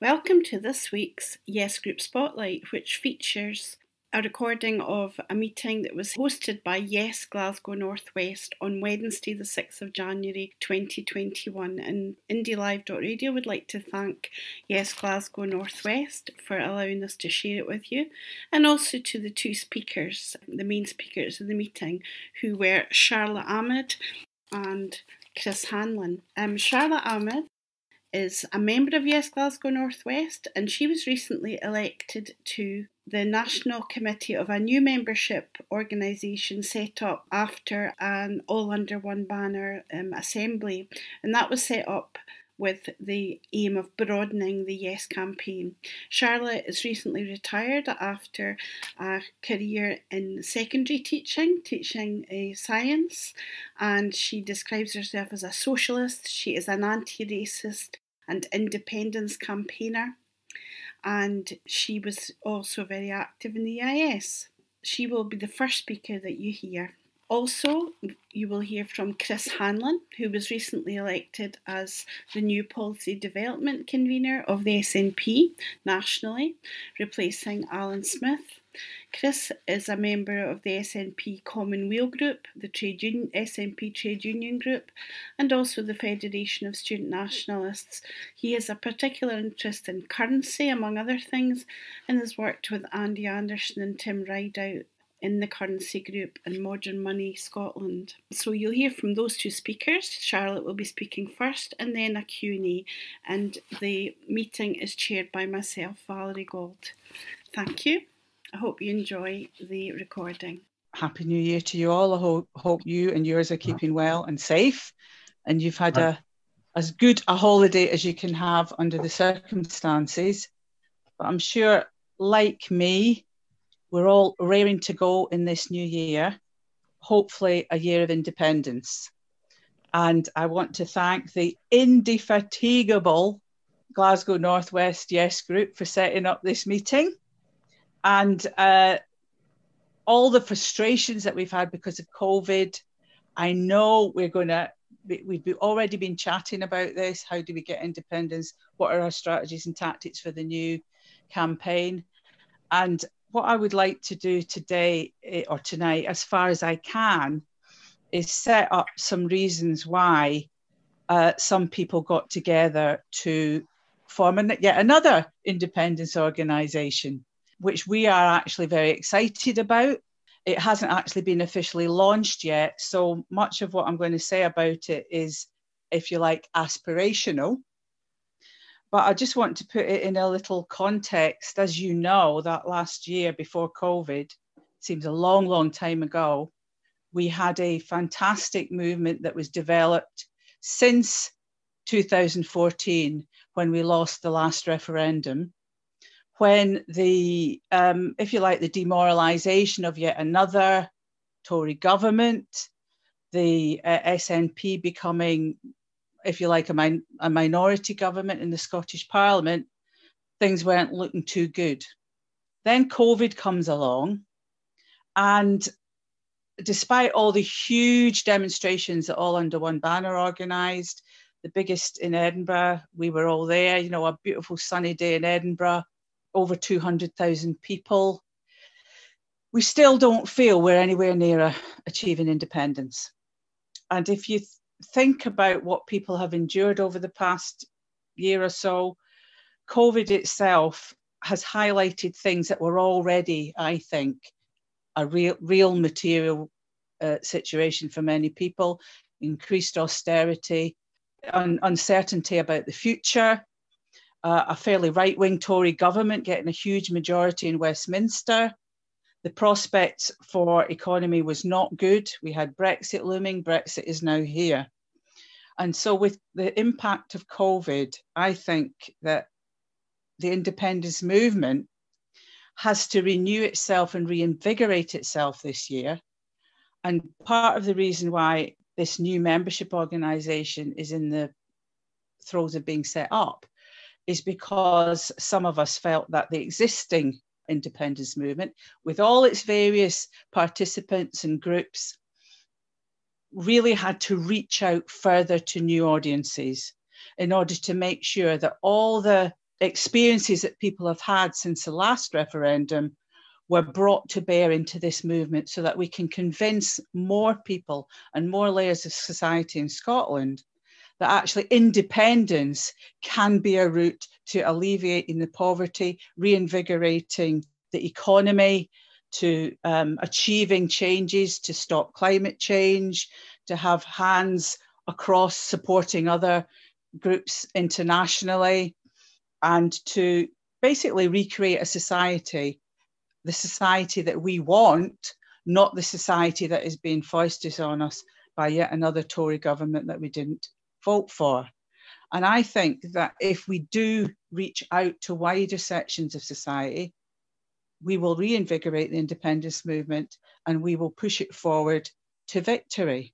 Welcome to this week's Yes Group Spotlight, which features a recording of a meeting that was hosted by Yes Glasgow Northwest on Wednesday, the 6th of January 2021. And IndieLive.radio would like to thank Yes Glasgow Northwest for allowing us to share it with you, and also to the two speakers, the main speakers of the meeting, who were Charlotte Ahmed and Chris Hanlon. Um, Charlotte Ahmed is a member of Yes Glasgow Northwest, and she was recently elected to the National Committee of a new membership organisation set up after an All Under One Banner um, assembly, and that was set up with the aim of broadening the Yes campaign. Charlotte is recently retired after a career in secondary teaching, teaching uh, science, and she describes herself as a socialist. She is an anti racist and independence campaigner, and she was also very active in the EIS. She will be the first speaker that you hear. Also, you will hear from Chris Hanlon, who was recently elected as the new policy development convener of the SNP nationally, replacing Alyn Smith. Chris is a member of the SNP Commonweal Group, the trade union, SNP Trade Union Group, and also the Federation of Student Nationalists. He has a particular interest in currency, among other things, and has worked with Andy Anderson and Tim Rideout in the currency group and modern money Scotland. So you'll hear from those two speakers. Charlotte will be speaking first and then a Q&A and the meeting is chaired by myself, Valerie Gold. Thank you. I hope you enjoy the recording. Happy New Year to you all. I hope, hope you and yours are keeping well and safe and you've had a as good a holiday as you can have under the circumstances. But I'm sure like me, we're all raring to go in this new year, hopefully a year of independence. And I want to thank the indefatigable Glasgow Northwest Yes Group for setting up this meeting and uh, all the frustrations that we've had because of COVID. I know we're going to, we've already been chatting about this. How do we get independence? What are our strategies and tactics for the new campaign? And what I would like to do today eh, or tonight, as far as I can, is set up some reasons why uh, some people got together to form an, yet another independence organisation, which we are actually very excited about. It hasn't actually been officially launched yet, so much of what I'm going to say about it is, if you like, aspirational but I just want to put it in a little context. As you know, that last year before COVID, seems a long, long time ago, we had a fantastic movement that was developed since 2014 when we lost the last referendum. When the, um, if you like, the demoralisation of yet another Tory government, the uh, SNP becoming if you like, a, min- a minority government in the Scottish Parliament, things weren't looking too good. Then COVID comes along, and despite all the huge demonstrations that all under one banner organised, the biggest in Edinburgh, we were all there, you know, a beautiful sunny day in Edinburgh, over 200,000 people. We still don't feel we're anywhere near achieving independence. And if you think about what people have endured over the past year or so, COVID itself has highlighted things that were already, I think, a real, real material uh, situation for many people increased austerity, un- uncertainty about the future, uh, a fairly right wing Tory government getting a huge majority in Westminster. The prospects for economy was not good. We had Brexit looming. Brexit is now here. And so, with the impact of COVID, I think that the independence movement has to renew itself and reinvigorate itself this year. And part of the reason why this new membership organization is in the throes of being set up is because some of us felt that the existing independence movement, with all its various participants and groups, really had to reach out further to new audiences in order to make sure that all the experiences that people have had since the last referendum were brought to bear into this movement so that we can convince more people and more layers of society in Scotland that actually independence can be a route to alleviating the poverty, reinvigorating the economy, to um, achieving changes to stop climate change, to have hands across supporting other groups internationally, and to basically recreate a society, the society that we want, not the society that is being foisted on us by yet another Tory government that we didn't vote for. And I think that if we do reach out to wider sections of society, we will reinvigorate the independence movement and we will push it forward to victory.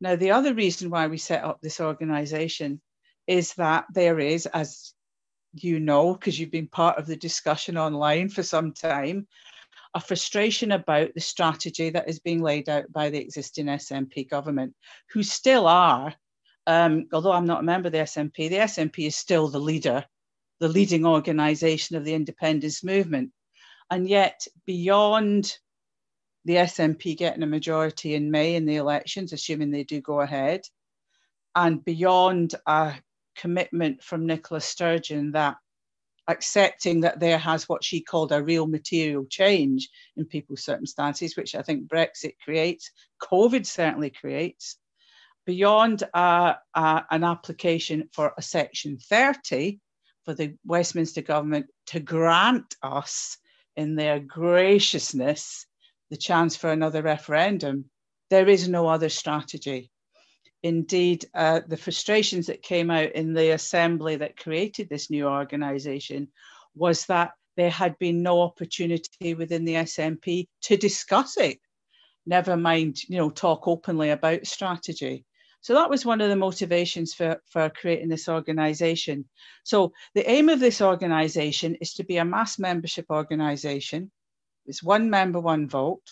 Now, the other reason why we set up this organization is that there is, as you know, because you've been part of the discussion online for some time, a frustration about the strategy that is being laid out by the existing SNP government, who still are, um, although I'm not a member of the SNP, the SNP is still the leader, the leading organisation of the independence movement. And yet, beyond the SNP getting a majority in May in the elections, assuming they do go ahead, and beyond a commitment from Nicola Sturgeon that accepting that there has what she called a real material change in people's circumstances, which I think Brexit creates, COVID certainly creates, beyond an application for a Section 30 for the Westminster government to grant us, in their graciousness, the chance for another referendum, there is no other strategy indeed, uh, the frustrations that came out in the assembly that created this new organisation was that there had been no opportunity within the SNP to discuss it, never mind, you know, talk openly about strategy. So that was one of the motivations for, for creating this organisation. So the aim of this organisation is to be a mass membership organisation. It's one member, one vote.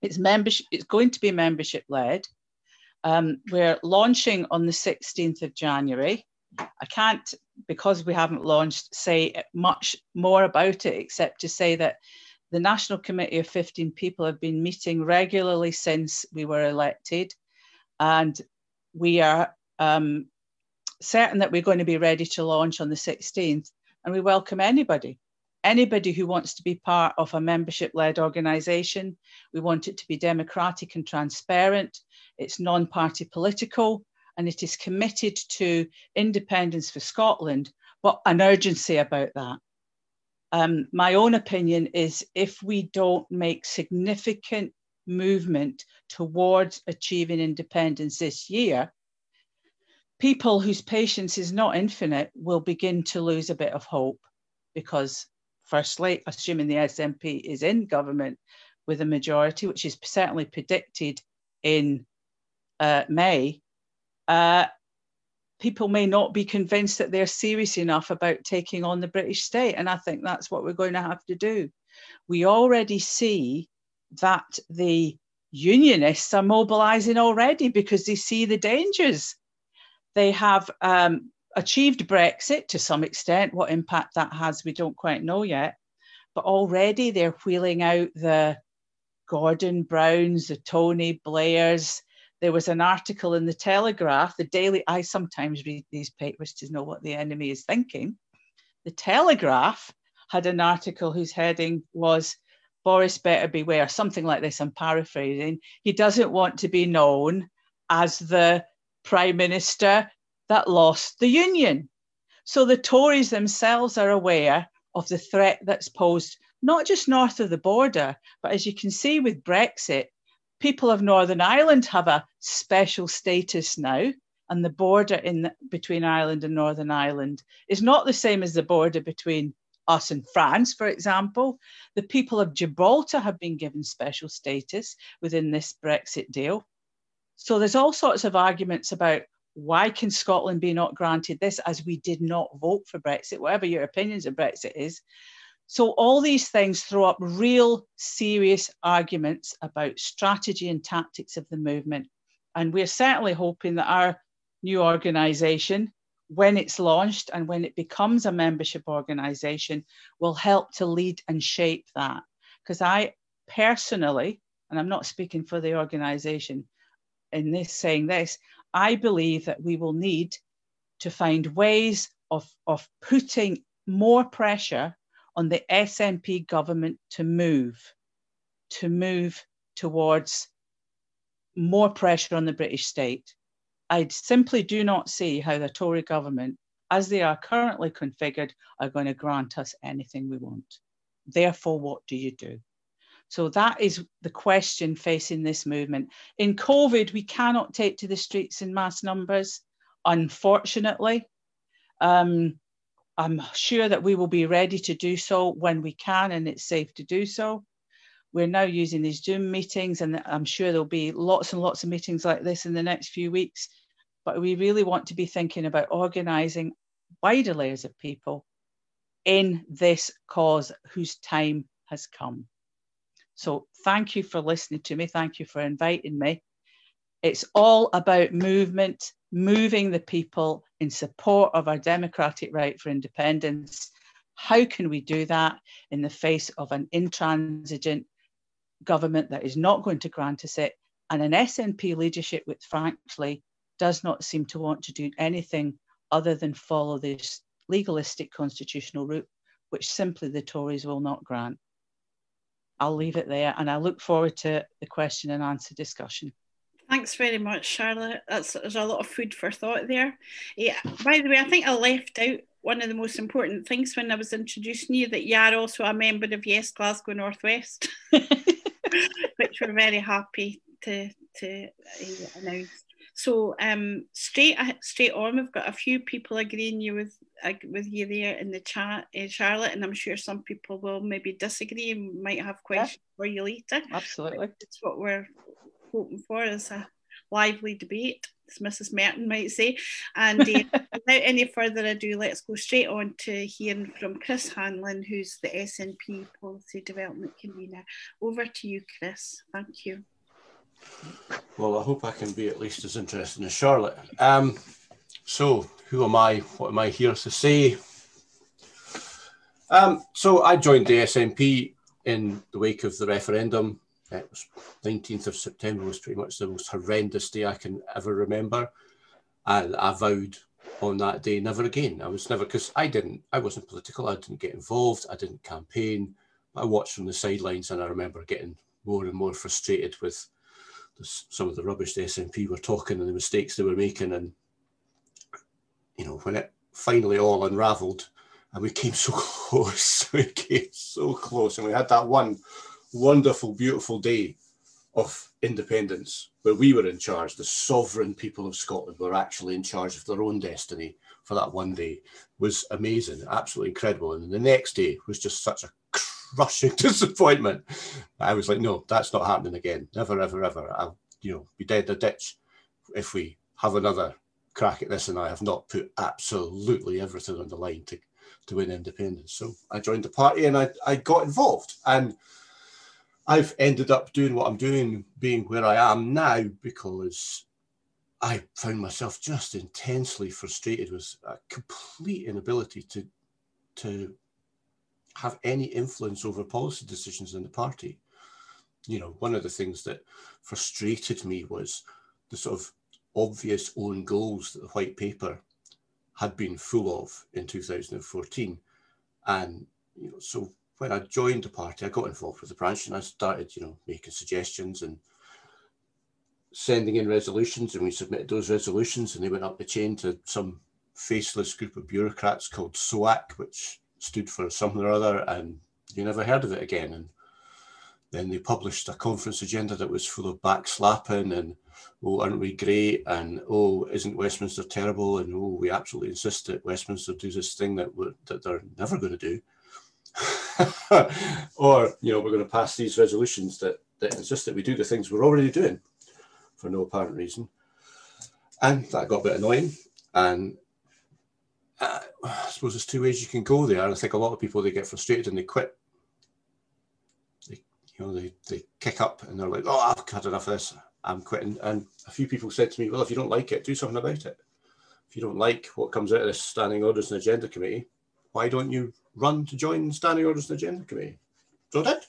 It's membership. It's going to be membership led. Um, we're launching on the 16th of January. I can't, because we haven't launched, say much more about it, except to say that the National Committee of 15 people have been meeting regularly since we were elected. And we are um, certain that we're going to be ready to launch on the 16th. And we welcome anybody anybody who wants to be part of a membership led organisation. We want it to be democratic and transparent, it's non party political, and it is committed to independence for Scotland, but an urgency about that. Um, my own opinion is if we don't make significant movement towards achieving independence this year, people whose patience is not infinite will begin to lose a bit of hope because firstly, assuming the SNP is in government with a majority, which is certainly predicted in uh, May, uh, people may not be convinced that they're serious enough about taking on the British state. And I think that's what we're going to have to do. We already see that the unionists are mobilizing already because they see the dangers. They have um, achieved Brexit to some extent. What impact that has, we don't quite know yet. But already they're wheeling out the Gordon Browns, the Tony Blairs. There was an article in the Telegraph, the Daily. I sometimes read these papers to know what the enemy is thinking. The Telegraph had an article whose heading was Boris better beware, something like this. I'm paraphrasing. He doesn't want to be known as the prime minister that lost the Union. So the Tories themselves are aware of the threat that's posed not just north of the border, but as you can see with Brexit, people of Northern Ireland have a special status now. And the border in the, between Ireland and Northern Ireland is not the same as the border between us in France, for example. The people of Gibraltar have been given special status within this Brexit deal. So there's all sorts of arguments about why can Scotland be not granted this as we did not vote for Brexit, whatever your opinions of Brexit is? So, all these things throw up real serious arguments about strategy and tactics of the movement. And we're certainly hoping that our new organisation when it's launched and when it becomes a membership organization will help to lead and shape that. Because I personally, and I'm not speaking for the organization in this saying this, I believe that we will need to find ways of, of putting more pressure on the SNP government to move, to move towards more pressure on the British state. I simply do not see how the Tory government, as they are currently configured, are going to grant us anything we want. Therefore, what do you do? So that is the question facing this movement. In COVID, we cannot take to the streets in mass numbers, unfortunately. Um, I'm sure that we will be ready to do so when we can and it's safe to do so. We're now using these Zoom meetings, and I'm sure there'll be lots and lots of meetings like this in the next few weeks. But we really want to be thinking about organising wider layers of people in this cause whose time has come. So thank you for listening to me. Thank you for inviting me. It's all about movement, moving the people in support of our democratic right for independence. How can we do that in the face of an intransigent government that is not going to grant us it and an SNP leadership which frankly does not seem to want to do anything other than follow this legalistic constitutional route, which simply the Tories will not grant. I'll leave it there and I look forward to the question and answer discussion. Thanks very much, Charlotte. That's there's a lot of food for thought there. Yeah. By the way, I think I left out one of the most important things when I was introducing you that you are also a member of Yes Glasgow Northwest, which we're very happy to to uh, announce. So um, straight straight on, we've got a few people agreeing you with with you there in the chat, uh, Charlotte, and I'm sure some people will maybe disagree and might have questions yeah. for you later. Absolutely, it's what we're hoping for is a lively debate, as Mrs. Merton might say. And uh, without any further ado, let's go straight on to hearing from Chris Hanlon, who's the SNP Policy Development Convener. Over to you, Chris. Thank you. Well, I hope I can be at least as interesting as Charlotte. Um, so, who am I? What am I here to say? Um, so, I joined the SNP in the wake of the referendum it was 19th of September was pretty much the most horrendous day I can ever remember. And I vowed on that day never again. I was never because I didn't, I wasn't political, I didn't get involved, I didn't campaign. I watched from the sidelines and I remember getting more and more frustrated with some of the rubbish the SNP were talking and the mistakes they were making. And, you know, when it finally all unravelled and we came so close, we came so close, and we had that one wonderful, beautiful day of independence where we were in charge. The sovereign people of Scotland were actually in charge of their own destiny for that one day was amazing, absolutely incredible. And the next day was just such a crushing disappointment. I was like, no, that's not happening again. Never, ever, ever. I'll, you know, be dead in the ditch if we have another crack at this. And I have not put absolutely everything on the line to, to win independence. So I joined the party and I, I got involved. And I've ended up doing what I'm doing, being where I am now, because I found myself just intensely frustrated with a complete inability to to have any influence over policy decisions in the party. You know, one of the things that frustrated me was the sort of obvious own goals that the white paper had been full of in 2014. And you know, so when I joined the party, I got involved with the branch and I started, you know, making suggestions and sending in resolutions. And we submitted those resolutions and they went up the chain to some faceless group of bureaucrats called SOAC, which stood for something or other. And you never heard of it again. And then they published a conference agenda that was full of backslapping and, oh, aren't we great? And, oh, isn't Westminster terrible? And, oh, we absolutely insist that Westminster do this thing that, that they're never going to do. or you know we're going to pass these resolutions that that insist that we do the things we're already doing for no apparent reason and that got a bit annoying and uh, I suppose there's two ways you can go there. I think a lot of people they get frustrated and they quit. They, you know, they, they kick up and they're like, "Oh, I've had enough of this. I'm quitting." And a few people said to me, "Well, if you don't like it, do something about it. if you don't like what comes out of this Standing Orders and Agenda Committee, why don't you run to join the Standing Orders and Agenda Committee? So I did.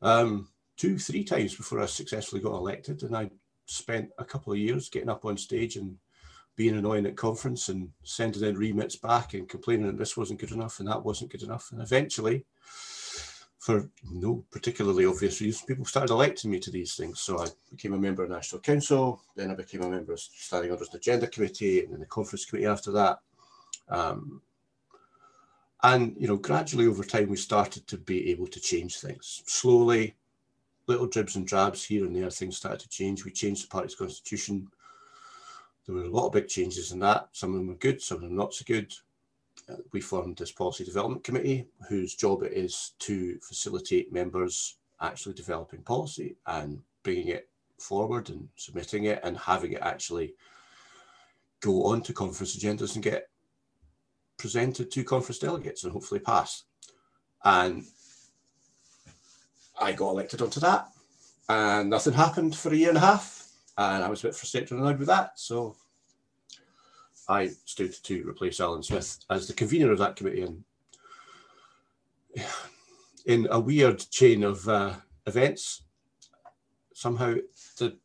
Um, two, three times before I successfully got elected, and I spent a couple of years getting up on stage and being annoying at conference and sending in remits back and complaining that this wasn't good enough and that wasn't good enough. And eventually, for no particularly obvious reason, people started electing me to these things. So I became a member of National Council, then I became a member of Standing Orders and Agenda Committee, and then the Conference Committee after that. Um, and you know, gradually over time, we started to be able to change things slowly, little dribs and drabs here and there. Things started to change. We changed the party's constitution. There were a lot of big changes in that. Some of them were good, some of them not so good. Uh, we formed this policy development committee, whose job it is to facilitate members actually developing policy and bringing it forward and submitting it and having it actually go on to conference agendas and get presented to conference delegates and hopefully pass. And I got elected onto that, and nothing happened for a year and a half, and I was a bit frustrated and annoyed with that. So I stood to replace Alyn Smith as the convener of that committee, and in a weird chain of uh, events, somehow the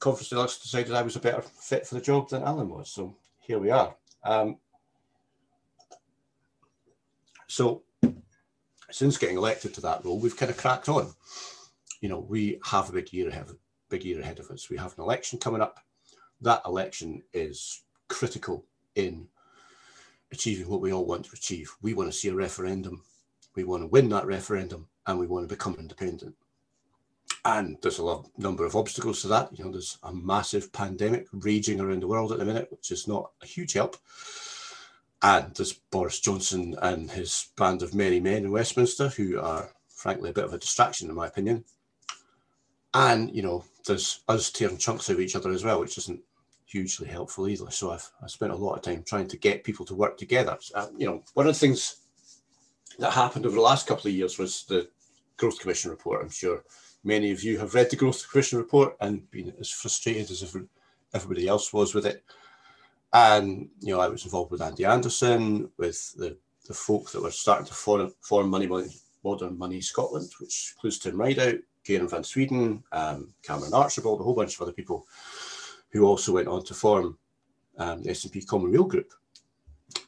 conference delegates decided I was a better fit for the job than Alan was. So here we are. Um, so since getting elected to that role, we've kind of cracked on. You know, we have a big year ahead, big year ahead of us. We have an election coming up. That election is critical in achieving what we all want to achieve. We want to see a referendum. We want to win that referendum, and we want to become independent. And there's a lot, number of obstacles to that. You know, there's a massive pandemic raging around the world at the minute, which is not a huge help and there's Boris Johnson and his band of merry men in Westminster, who are frankly a bit of a distraction, in my opinion. And you know, there's us tearing chunks out of each other as well, which isn't hugely helpful either. So I've I spent a lot of time trying to get people to work together. Uh, you know, one of the things that happened over the last couple of years was the Growth Commission report. I'm sure many of you have read the Growth Commission report and been as frustrated as everybody else was with it. And you know, I was involved with Andy Anderson, with the, the folk that were starting to form, form Money, Modern Money Scotland, which includes Tim Rideout, Karen Van Sweden, um, Cameron Archibald, a whole bunch of other people who also went on to form um, the SNP Commonweal Group.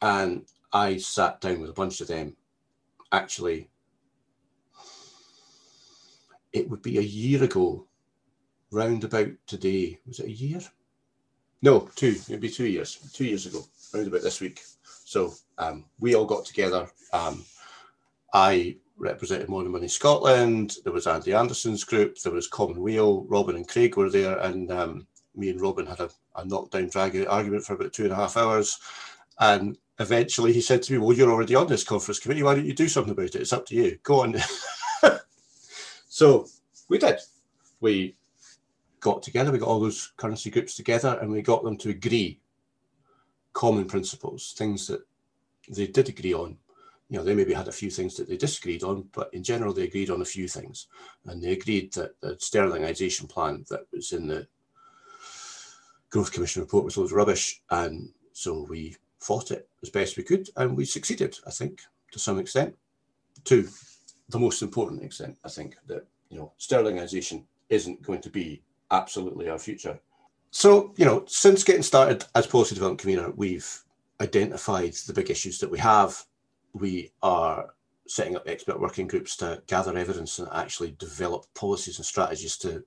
And I sat down with a bunch of them. Actually, it would be a year ago, round about today. Was it a year? No, two. It'd be two years. Two years ago, around about this week. So um, we all got together. Um, I represented Modern Money Scotland. There was Andy Anderson's group. There was Common Commonweal. Robin and Craig were there, and um, me and Robin had a, a knockdown, drag argument for about two and a half hours. And eventually, he said to me, "Well, you're already on this conference committee. Why don't you do something about it? It's up to you. Go on." so we did. We got together, we got all those currency groups together and we got them to agree common principles, things that they did agree on. You know, they maybe had a few things that they disagreed on, but in general, they agreed on a few things. And they agreed that the sterlingization plan that was in the Growth Commission report was loads of rubbish. And so we fought it as best we could, and we succeeded, I think, to some extent. To the most important extent, I think that you know sterlingization isn't going to be absolutely our future. So, you know, since getting started as policy development convener, we've identified the big issues that we have. We are setting up expert working groups to gather evidence and actually develop policies and strategies to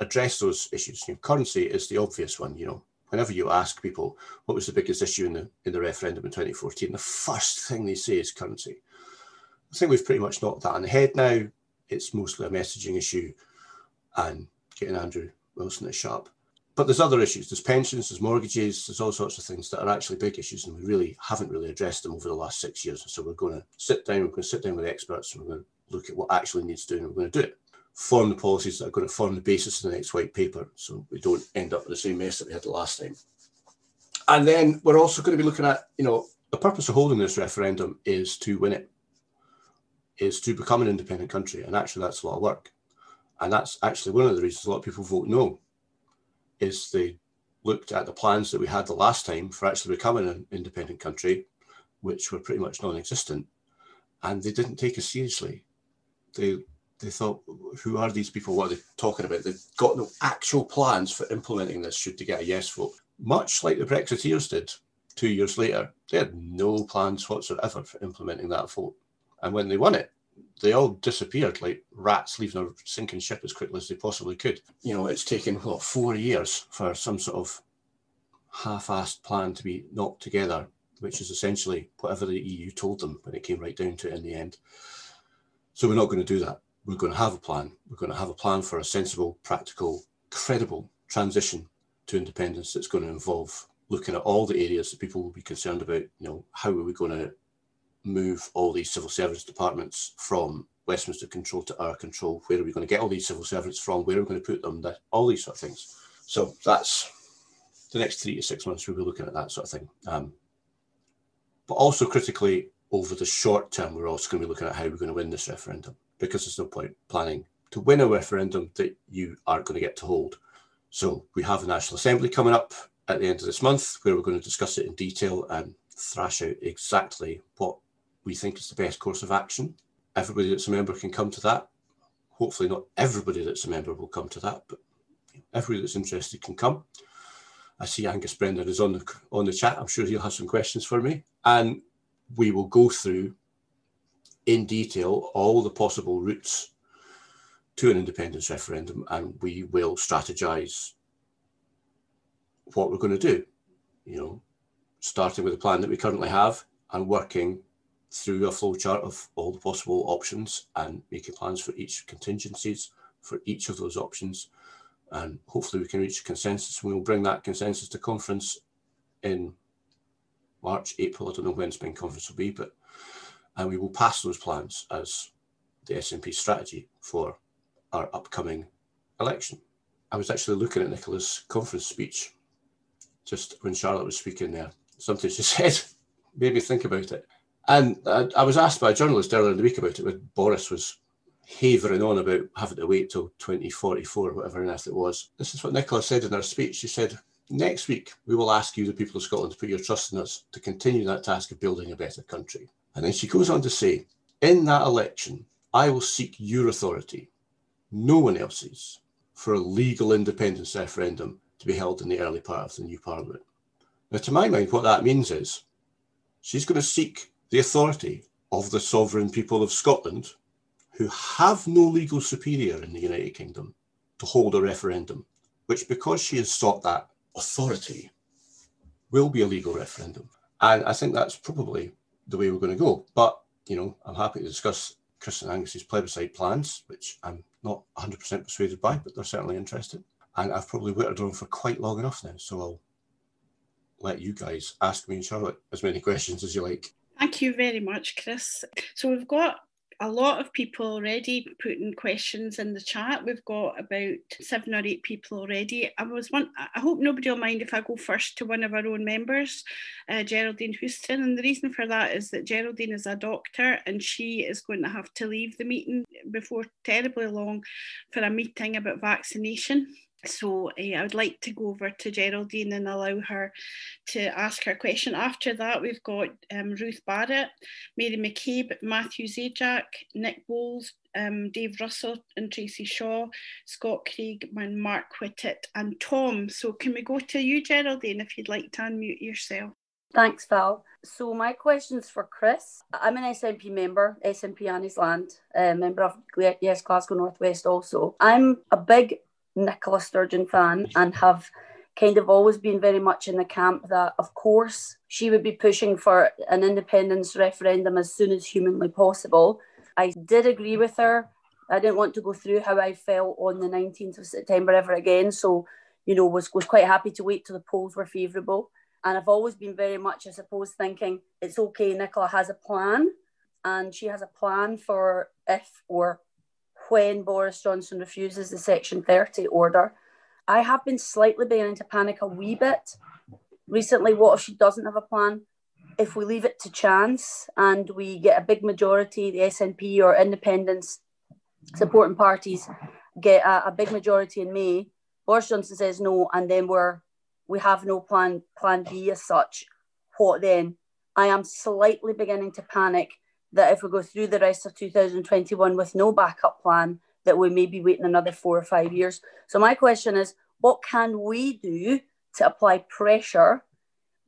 address those issues. You know, currency is the obvious one. You know, whenever you ask people what was the biggest issue in the in the referendum in 2014, the first thing they say is currency. I think we've pretty much knocked that on the head now. It's mostly a messaging issue and getting Andrew Wilson is sharp. But there's other issues. There's pensions, there's mortgages, there's all sorts of things that are actually big issues, and we really haven't really addressed them over the last six years. So we're going to sit down, we're going to sit down with experts, and we're going to look at what actually needs doing, and we're going to do it. Form the policies that are going to form the basis of the next white paper, so we don't end up with the same mess that we had the last time. And then we're also going to be looking at, you know, the purpose of holding this referendum is to win it, is to become an independent country, and actually that's a lot of work. And that's actually one of the reasons a lot of people vote no, is they looked at the plans that we had the last time for actually becoming an independent country, which were pretty much non-existent, and they didn't take us seriously. They they thought, who are these people? What are they talking about? They've got no actual plans for implementing this should they get a yes vote. Much like the Brexiteers did two years later, they had no plans whatsoever for implementing that vote. And when they won it, they all disappeared like rats leaving a sinking ship as quickly as they possibly could. You know, it's taken what four years for some sort of half-assed plan to be knocked together, which is essentially whatever the EU told them when it came right down to it in the end. So we're not going to do that. We're going to have a plan. We're going to have a plan for a sensible, practical, credible transition to independence that's going to involve looking at all the areas that people will be concerned about. You know, how are we going to move all these civil service departments from Westminster control to our control? Where are we going to get all these civil servants from? Where are we going to put them? All these sort of things. So that's the next three to six months. We'll be looking at that sort of thing. Um, but also critically, over the short term, we're also going to be looking at how we're going to win this referendum because there's no point planning to win a referendum that you aren't going to get to hold. So we have a National Assembly coming up at the end of this month where we're going to discuss it in detail and thrash out exactly what we think is the best course of action. Everybody that's a member can come to that. Hopefully, not everybody that's a member will come to that, but everybody that's interested can come. I see Angus Brendan is on the on the chat. I'm sure he'll have some questions for me, and we will go through in detail all the possible routes to an independence referendum, and we will strategize what we're going to do. You know, starting with the plan that we currently have and working through a flowchart of all the possible options and making plans for each contingencies for each of those options. And hopefully we can reach consensus. We will bring that consensus to conference in March, April. I don't know when Spain conference will be, but and we will pass those plans as the SNP strategy for our upcoming election. I was actually looking at Nicola's conference speech just when Charlotte was speaking there. Something she said made me think about it. And I, I was asked by a journalist earlier in the week about it when Boris was havering on about having to wait till 2044, or whatever on earth it was. This is what Nicola said in her speech. She said, Next week, we will ask you, the people of Scotland, to put your trust in us to continue that task of building a better country. And then she goes on to say, In that election, I will seek your authority, no one else's, for a legal independence referendum to be held in the early part of the new parliament. Now, to my mind, what that means is she's going to seek the authority of the sovereign people of Scotland, who have no legal superior in the United Kingdom, to hold a referendum, which, because she has sought that authority, will be a legal referendum. And I think that's probably the way we're going to go. But, you know, I'm happy to discuss Chris and Angus's plebiscite plans, which I'm not 100% persuaded by, but they're certainly interested. And I've probably waited on for quite long enough now. So I'll let you guys ask me and Charlotte as many questions as you like. Thank you very much, Chris. So we've got a lot of people already putting questions in the chat. We've got about seven or eight people already. I was one. I hope nobody will mind if I go first to one of our own members, uh, Geraldine Houston. And the reason for that is that Geraldine is a doctor and she is going to have to leave the meeting before terribly long for a meeting about vaccination. So uh, I would like to go over to Geraldine and allow her to ask her question. After that, we've got um, Ruth Barrett, Mary McCabe, Matthew Zajac, Nick Bowles, um, Dave Russell and Tracy Shaw, Scott Craig, and Mark Whittet and Tom. So can we go to you, Geraldine, if you'd like to unmute yourself? Thanks, Val. So my question's for Chris. I'm an SNP member, SNP Anniesland, uh, member of Yes Glasgow Northwest also. I'm a big Nicola Sturgeon fan and have kind of always been very much in the camp that, of course, she would be pushing for an independence referendum as soon as humanly possible. I did agree with her. I didn't want to go through how I felt on the 19th of September ever again. So, you know, was, was quite happy to wait till the polls were favourable. And I've always been very much, I suppose, thinking it's okay, Nicola has a plan and she has a plan for if or when Boris Johnson refuses the Section 30 order. I have been slightly beginning to panic a wee bit recently. What if she doesn't have a plan? If we leave it to chance and we get a big majority, the SNP or independents supporting parties get a, a big majority in May, Boris Johnson says no, and then we're we have no plan plan B as such, what then? I am slightly beginning to panic that if we go through the rest of 2021 with no backup plan, that we may be waiting another four or five years. So my question is, what can we do to apply pressure?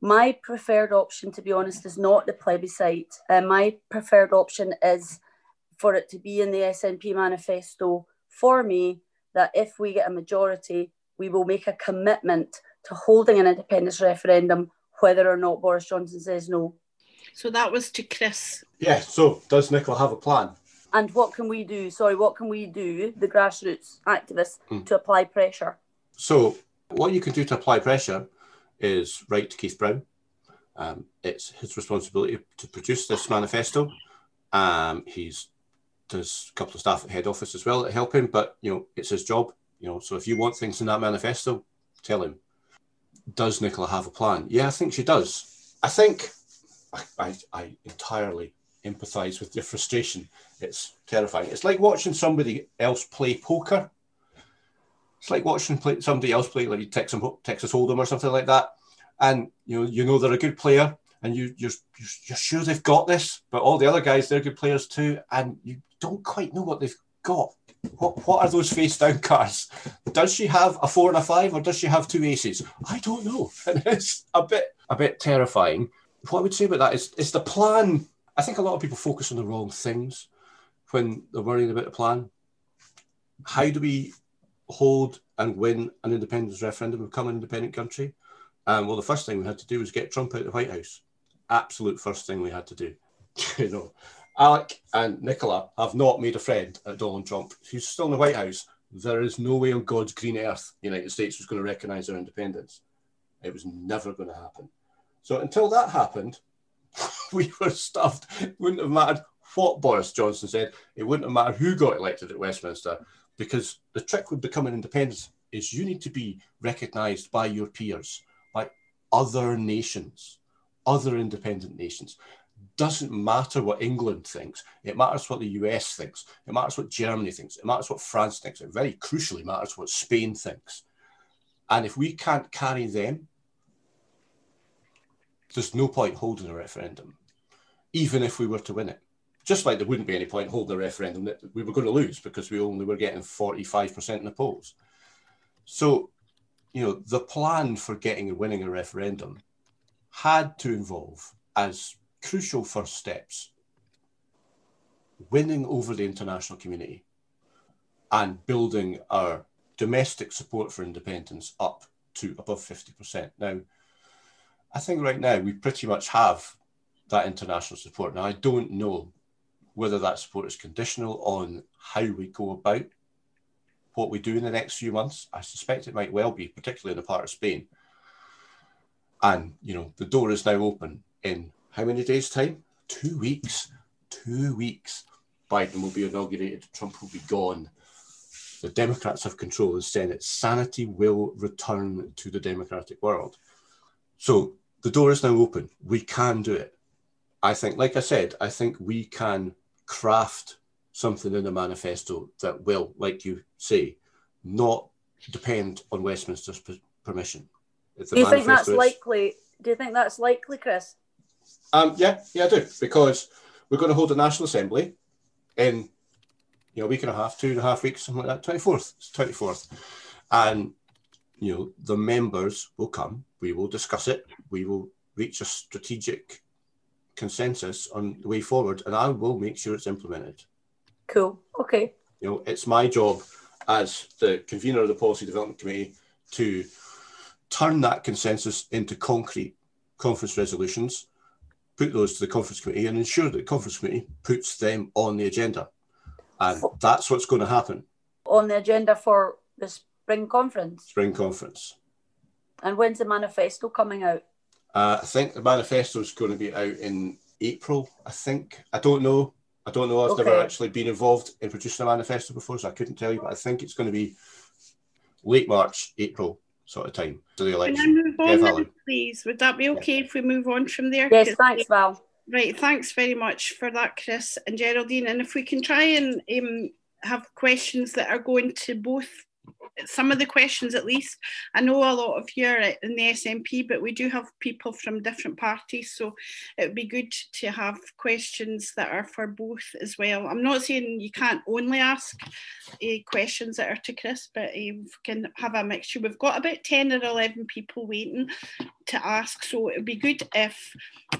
My preferred option, to be honest, is not the plebiscite. Uh, my preferred option is for it to be in the SNP manifesto for me that if we get a majority, we will make a commitment to holding an independence referendum, whether or not Boris Johnson says no. So that was to Chris. Yeah, so does Nicola have a plan? And what can we do? Sorry, what can we do, the grassroots activists, mm. to apply pressure? So, what you can do to apply pressure is write to Keith Brown. Um, it's his responsibility to produce this manifesto. Um, he's there's a couple of staff at head office as well that help him, but you know it's his job. You know, so if you want things in that manifesto, tell him. Does Nicola have a plan? Yeah, I think she does. I think I, I, entirely empathise with your frustration. It's terrifying. It's like watching somebody else play poker. It's like watching play, somebody else play like Texas, Texas Hold'em or something like that, and you know you know they're a good player, and you you're, you're sure they've got this, but all the other guys they're good players too, and you don't quite know what they've got. What what are those face down cards? Does she have a four and a five, or does she have two aces? I don't know, and it's a bit a bit terrifying. What I would say about that is is the plan. I think a lot of people focus on the wrong things when they're worrying about the plan. How do we hold and win an independence referendum, become an independent country? Um, well, the first thing we had to do was get Trump out of the White House. Absolute first thing we had to do. you know, Alec and Nicola have not made a friend at Donald Trump. He's still in the White House. There is no way on God's green earth the United States was going to recognize their independence. It was never going to happen. So until that happened, we were stuffed. It wouldn't have mattered what Boris Johnson said. It wouldn't have mattered who got elected at Westminster, because the trick with becoming independent is you need to be recognised by your peers, by other nations, other independent nations. Doesn't matter what England thinks. It matters what the US thinks. It matters what Germany thinks. It matters what France thinks. It very crucially matters what Spain thinks. And if we can't carry them, there's no point holding a referendum, even if we were to win it just like there wouldn't be any point holding a referendum that we were going to lose because we only were getting 45% in the polls. So, you know, the plan for getting and winning a referendum had to involve, as crucial first steps, winning over the international community and building our domestic support for independence up to above 50%. Now, I think right now we pretty much have that international support. Now, I don't know whether that support is conditional on how we go about what we do in the next few months. I suspect it might well be, particularly in the part of Spain. And, you know, the door is now open in how many days' time? Two weeks. Two weeks. Biden will be inaugurated, Trump will be gone. The Democrats have control of the Senate. Sanity will return to the democratic world. So the door is now open. We can do it. I think, like I said, I think we can craft something in the manifesto that will, like you say, not depend on Westminster's permission. Do you think that's is, likely? Do you think that's likely, Chris? Um, yeah, yeah, I do, because we're going to hold a National Assembly in you know, a week and a half, two and a half weeks, something like that, Twenty fourth, twenty fourth, And, you know, the members will come, we will discuss it, we will reach a strategic consensus on the way forward, and I will make sure it's implemented. Cool. Okay. You know, it's my job as the convener of the Policy Development Committee to turn that consensus into concrete conference resolutions, put those to the conference committee, and ensure that the conference committee puts them on the agenda. And that's what's going to happen. On the agenda for the spring conference? Spring conference. And when's the manifesto coming out? Uh, I think the manifesto is going to be out in April. I think. I don't know. I don't know. I've okay. never actually been involved in producing a manifesto before, so I couldn't tell you. But I think it's going to be late March, April sort of time to the election. Can I move on, yeah, then, please? Would that be okay yeah. if we move on from there? Yes, thanks, Val. Right, thanks very much for that, Chris and Geraldine. And if we can try and um, have questions that are going to both some of the questions at least. I know a lot of you are in the SNP, but we do have people from different parties, so it would be good to have questions that are for both as well. I'm not saying you can't only ask uh, questions that are to Chris, but uh, we can have a mixture. We've got about 10 or 11 people waiting to ask, so it would be good if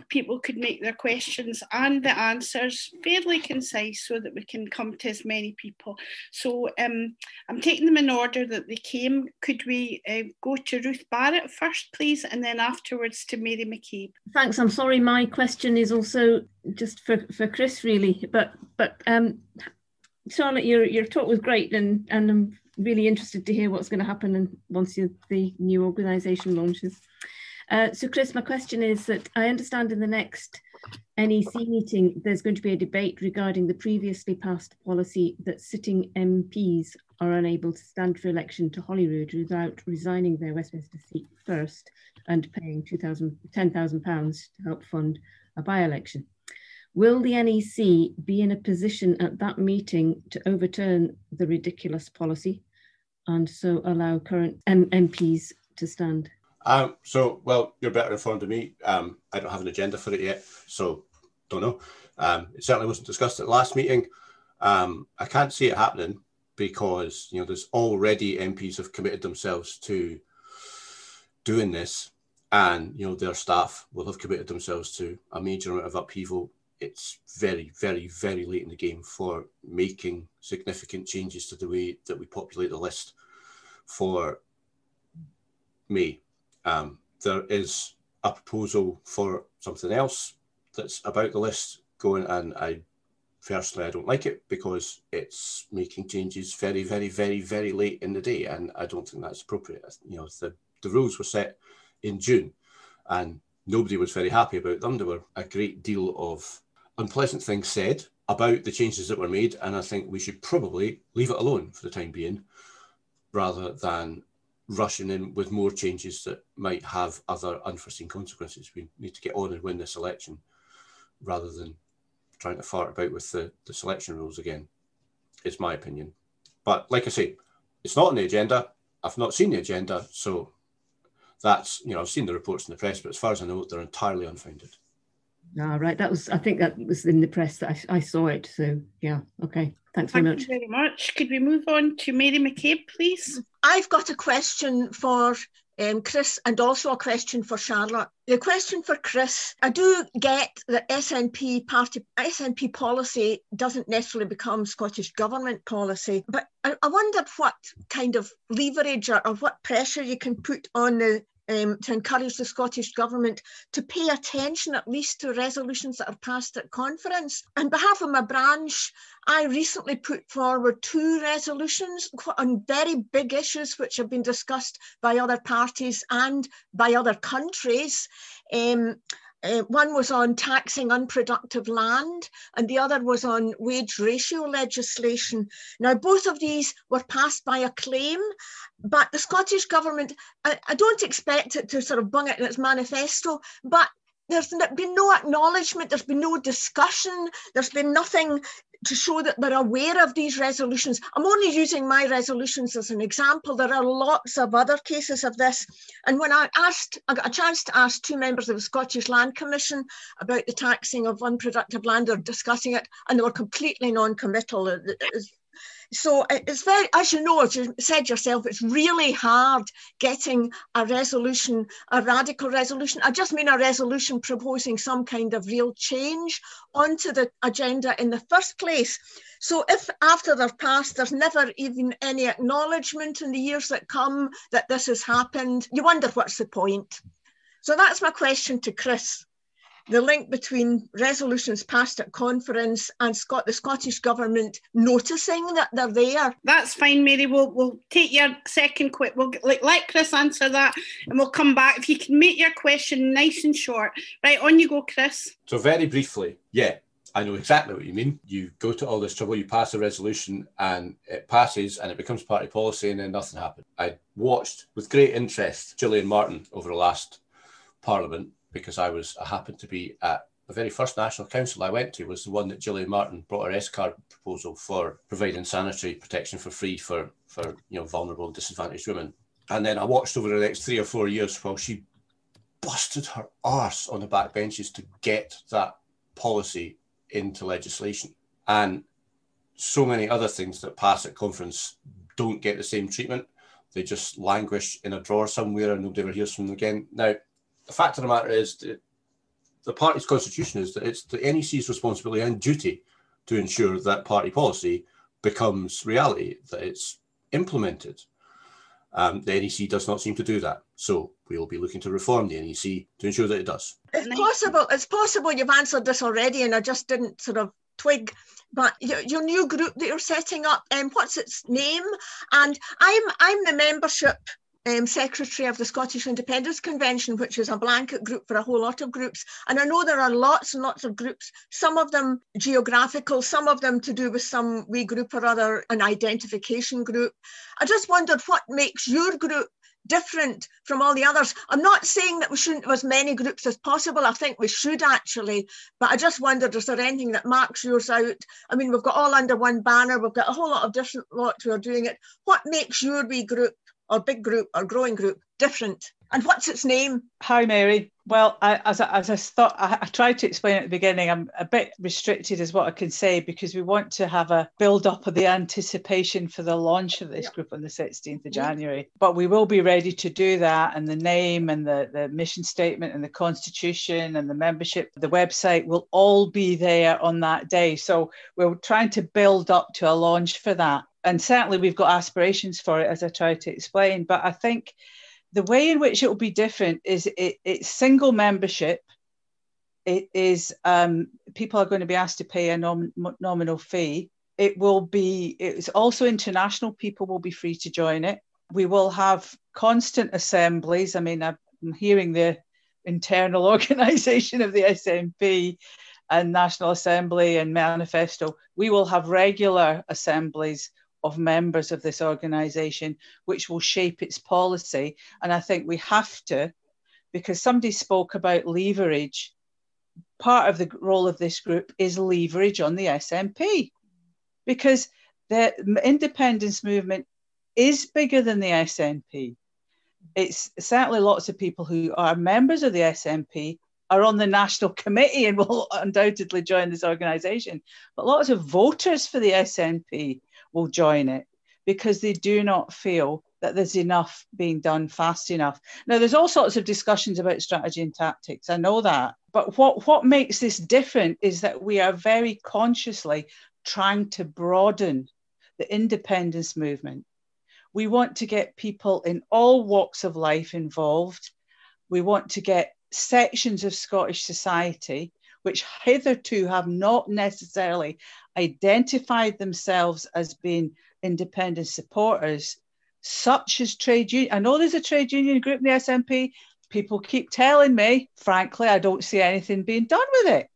people could make their questions and the answers fairly concise so that we can come to as many people. So um, I'm taking them in order that they came. Could we uh, go to Ruth Barrett first, please, and then afterwards to Mary McCabe? Thanks. I'm sorry, my question is also just for, for Chris, really. But but um, Charlotte, your your talk was great, and and I'm really interested to hear what's going to happen and once you, the new organisation launches. Uh, so, Chris, my question is that I understand in the next NEC meeting, there's going to be a debate regarding the previously passed policy that sitting MPs are unable to stand for election to Holyrood without resigning their Westminster seat first and paying £10,000 to help fund a by-election. Will the NEC be in a position at that meeting to overturn the ridiculous policy and so allow current M MPs to stand? Um, so, well, you're better informed than me. Um, I don't have an agenda for it yet, so don't know. Um, it certainly wasn't discussed at the last meeting. Um, I can't see it happening because you know there's already MPs have committed themselves to doing this, and you know their staff will have committed themselves to a major amount of upheaval. It's very, very, very late in the game for making significant changes to the way that we populate the list for May um, there is a proposal for something else that's about the list going, and I personally I don't like it because it's making changes very, very, very, very late in the day, and I don't think that's appropriate. You know, the the rules were set in June, and nobody was very happy about them. There were a great deal of unpleasant things said about the changes that were made, and I think we should probably leave it alone for the time being, rather than rushing in with more changes that might have other unforeseen consequences. We need to get on and win this election rather than trying to fart about with the, the selection rules again, is my opinion. But like I say, it's not on the agenda. I've not seen the agenda. So that's, you know, I've seen the reports in the press, but as far as I know, they're entirely unfounded. Ah, right. That was, I think that was in the press that I, I saw it. So yeah, okay. Thanks very Thank much. very much. Could we move on to Mary McCabe, please? I've got a question for um, Chris and also a question for Charlotte. The question for Chris, I do get that SNP party SNP policy doesn't necessarily become Scottish government policy, but I, I wondered what kind of leverage or, or what pressure you can put on the um, to encourage the Scottish Government to pay attention at least to resolutions that are passed at conference. On behalf of my branch, I recently put forward two resolutions on very big issues which have been discussed by other parties and by other countries. Um, uh, one was on taxing unproductive land, and the other was on wage ratio legislation. Now, both of these were passed by acclaim, but the Scottish Government, I, I don't expect it to sort of bung it in its manifesto, but there's been no acknowledgement, there's been no discussion, there's been nothing to show that they're aware of these resolutions. I'm only using my resolutions as an example. There are lots of other cases of this. And when I asked, I got a chance to ask two members of the Scottish Land Commission about the taxing of unproductive land, or discussing it, and they were completely non-committal so it's very, as you know, as you said yourself, it's really hard getting a resolution, a radical resolution. I just mean a resolution proposing some kind of real change onto the agenda in the first place. So if after they're passed, there's never even any acknowledgement in the years that come that this has happened, you wonder what's the point. So that's my question to Chris the link between resolutions passed at conference and Scot- the Scottish Government noticing that they're there. That's fine, Mary. We'll, we'll take your second quick. We'll like, let Chris answer that and we'll come back. If you can make your question nice and short. Right, on you go, Chris. So, very briefly, yeah, I know exactly what you mean. You go to all this trouble, you pass a resolution, and it passes, and it becomes party policy, and then nothing happened. I watched with great interest Gillian Martin over the last Parliament because I was I happened to be at the very first national council I went to was the one that Gillian Martin brought her S card proposal for providing sanitary protection for free for, for you know vulnerable and disadvantaged women. And then I watched over the next three or four years while she busted her arse on the back benches to get that policy into legislation. And so many other things that pass at conference don't get the same treatment. They just languish in a drawer somewhere and nobody ever hears from them again. Now, the fact of the matter is that the party's constitution is that it's the NEC's responsibility and duty to ensure that party policy becomes reality, that it's implemented. Um, the NEC does not seem to do that. So we will be looking to reform the NEC to ensure that it does. It's possible. It's possible you've answered this already, and I just didn't sort of twig. But your, your new group that you're setting up, and um, what's its name? And I'm I'm the membership um, secretary of the Scottish Independence Convention, which is a blanket group for a whole lot of groups. And I know there are lots and lots of groups, some of them geographical, some of them to do with some wee group or other, an identification group. I just wondered what makes your group different from all the others. I'm not saying that we shouldn't have as many groups as possible. I think we should actually, but I just wondered, is there anything that marks yours out? I mean, we've got all under one banner. We've got a whole lot of different lots who are doing it. What makes your wee group or big group or growing group different? And what's its name? Hi, Mary. Well, I, as, I, as I thought, I, I, tried to explain at the beginning, I'm a bit restricted as what I can say because we want to have a build up of the anticipation for the launch of this yeah. group on the 16th of January. But we will be ready to do that. And the name and the, the mission statement and the constitution and the membership, the website will all be there on that day. So we're trying to build up to a launch for that and certainly we've got aspirations for it, as I tried to explain. But I think the way in which it will be different is it, it's single membership. It is um, people are going to be asked to pay a nom- nominal fee. It will be. It's also international people will be free to join it. We will have constant assemblies. I mean, I'm hearing the internal organisation of the SNP and National Assembly and Manifesto. We will have regular assemblies of members of this organization, which will shape its policy. And I think we have to, because somebody spoke about leverage. Part of the role of this group is leverage on the SNP, because the independence movement is bigger than the SNP. It's certainly lots of people who are members of the SNP are on the national committee and will undoubtedly join this organisation. But lots of voters for the SNP will join it because they do not feel that there's enough being done fast enough. Now, there's all sorts of discussions about strategy and tactics. I know that. But what, what makes this different is that we are very consciously trying to broaden the independence movement. We want to get people in all walks of life involved. We want to get sections of Scottish society which hitherto have not necessarily identified themselves as being independent supporters, such as trade union. I know there's a trade union group in the SNP. People keep telling me, frankly, I don't see anything being done with it.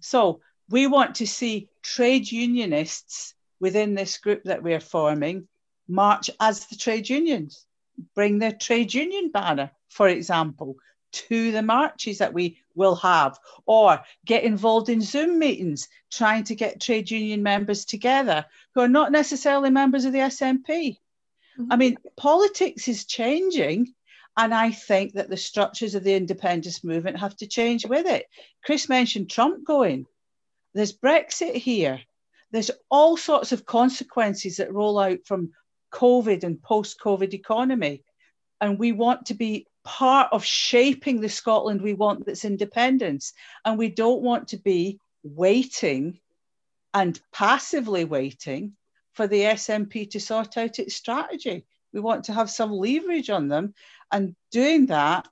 So we want to see trade unionists within this group that we're forming march as the trade unions, bring their trade union banner, for example, to the marches that we will have, or get involved in Zoom meetings trying to get trade union members together who are not necessarily members of the SNP. Mm-hmm. I mean, politics is changing. And I think that the structures of the independence movement have to change with it. Chris mentioned Trump going. There's Brexit here. There's all sorts of consequences that roll out from COVID and post COVID economy. And we want to be part of shaping the Scotland we want that's independence. And we don't want to be waiting and passively waiting for the SNP to sort out its strategy. We want to have some leverage on them. And doing that,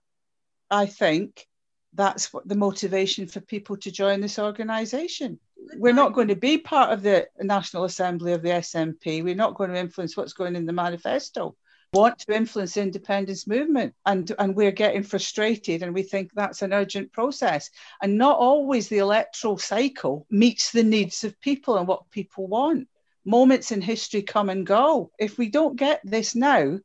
I think that's what the motivation for people to join this organisation. We're not going to be part of the National Assembly of the SNP. We're not going to influence what's going in the manifesto want to influence the independence movement and and we're getting frustrated and we think that's an urgent process. And not always the electoral cycle meets the needs of people and what people want. Moments in history come and go. If we don't get this now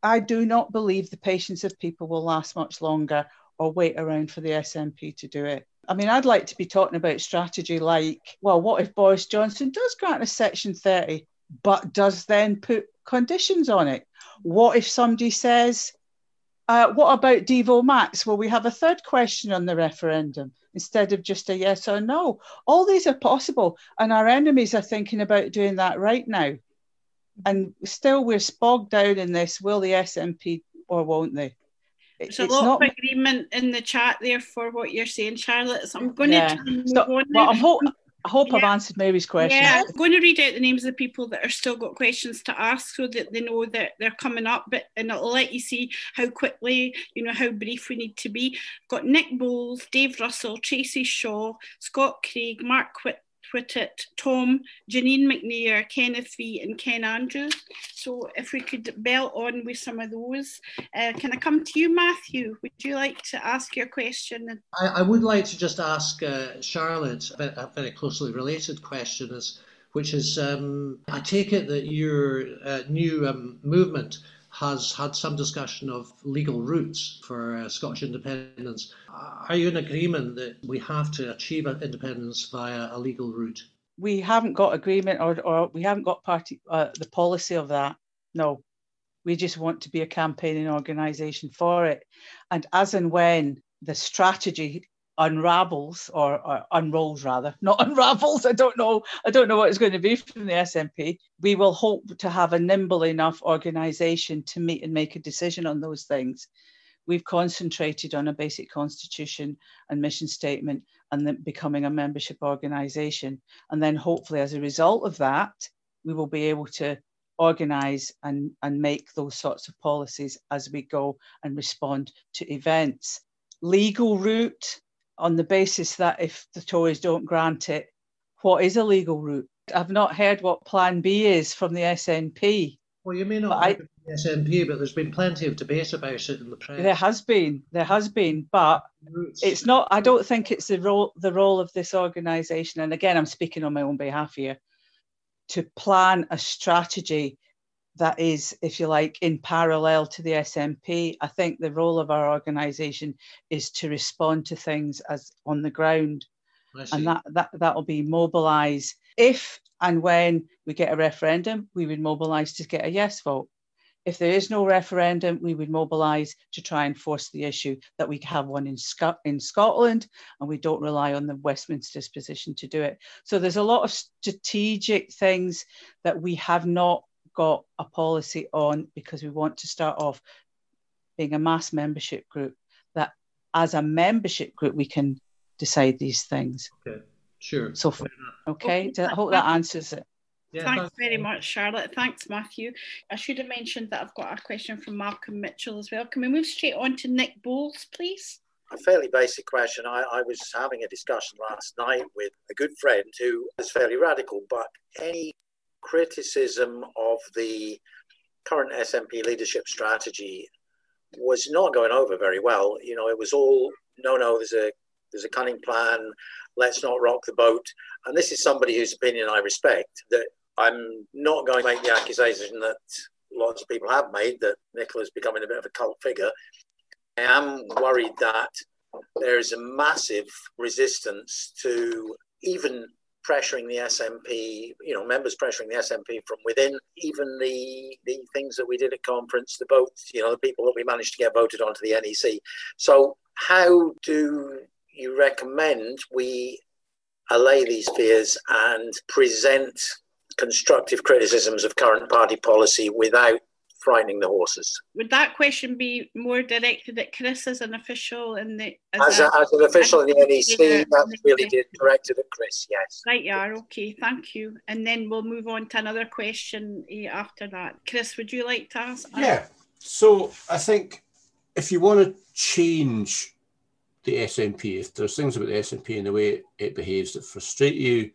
i do not believe the patience of people will last much longer or wait around for the snp to do it. I mean, I'd like to be talking about strategy like, well, what if Boris Johnson does grant a Section 30, but does then put conditions on it? What if somebody says, uh, what about Devo Max? Well, we have a third question on the referendum instead of just a yes or no? All these are possible, and our enemies are thinking about doing that right now. And still, we're bogged down in this will the SNP or won't they? There's a lot not... of agreement in the chat there for what you're saying, Charlotte. So I'm going yeah. to so. Well, I'm hope, I hope yeah. I've answered Mary's question. Yeah, I'm going to read out the names of the people that are still got questions to ask so that they know that they're coming up, but and it'll let you see how quickly, you know, how brief we need to be. Got Nick Bowles, Dave Russell, Tracy Shaw, Scott Craig, Mark Whit Whittet, Tom, Janine McNair, Kenneth V, and Ken Andrews. So if we could belt on with some of those. Uh, can I come to you, Matthew? Would you like to ask your question? I, I would like to just ask uh, Charlotte a, a, very closely related question, is, which is um, I take it that your uh, new um, movement has had some discussion of legal routes for uh, Scottish independence. Are you in agreement that we have to achieve independence via a legal route? We haven't got agreement, or, or we haven't got party uh, the policy of that. No, we just want to be a campaigning organisation for it, and as and when the strategy unravels or, or, unrolls rather not unravels i don't know i don't know what it's going to be from the snp we will hope to have a nimble enough organization to meet and make a decision on those things. We've concentrated on a basic constitution and mission statement and then becoming a membership organization. And then hopefully as a result of that we will be able to organize and, and make those sorts of policies as we go and respond to events. Legal route on the basis that if the Tories don't grant it, what is a legal route? I've not heard what Plan B is from the SNP. Well, you may not have the SNP, but there's been plenty of debate about it in the press. There has been, there has been, but it's not. I don't think it's the role the role of this organisation. And again, I'm speaking on my own behalf here to plan a strategy that is, if you like, in parallel to the SNP. I think the role of our organisation is to respond to things as on the ground, and that that that will be mobilise. If and when we get a referendum, we would mobilise to get a yes vote. If there is no referendum, we would mobilise to try and force the issue that we have one in, Sc- in Scotland and we don't rely on the Westminster's position to do it. So there's a lot of strategic things that we have not got a policy on because we want to start off being a mass membership group that as a membership group we can decide these things. Okay, sure. So, for, okay, okay. I hope that answers it. Yeah, thanks, thanks very much, Charlotte. Thanks, Matthew. I should have mentioned that I've got a question from Malcolm Mitchell as well. Can we move straight on to Nick Bowles, please? A fairly basic question. I, I was having a discussion last night with a good friend who is fairly radical, but any criticism of the current SNP leadership strategy was not going over very well. You know, it was all no, no. There's a there's a cunning plan. Let's not rock the boat. And this is somebody whose opinion I respect. That I'm not going to make the accusation that lots of people have made that Nicola's becoming a bit of a cult figure. I am worried that there is a massive resistance to even pressuring the SNP, you know, members pressuring the SNP from within, even the the things that we did at conference, the votes, you know, the people that we managed to get voted onto the NEC. So how do you recommend we allay these fears and present constructive criticisms of current party policy without frightening the horses. Would that question be more directed at Chris as an official in the as, as, a, as an official in the NEC? That's really did, directed at Chris. Yes. Right, yeah. Okay, thank you. And then we'll move on to another question eh, after that. Chris, would you like to ask? Yeah. So I think if you want to change the SNP, if there's things about the SNP and the way it behaves that frustrate you,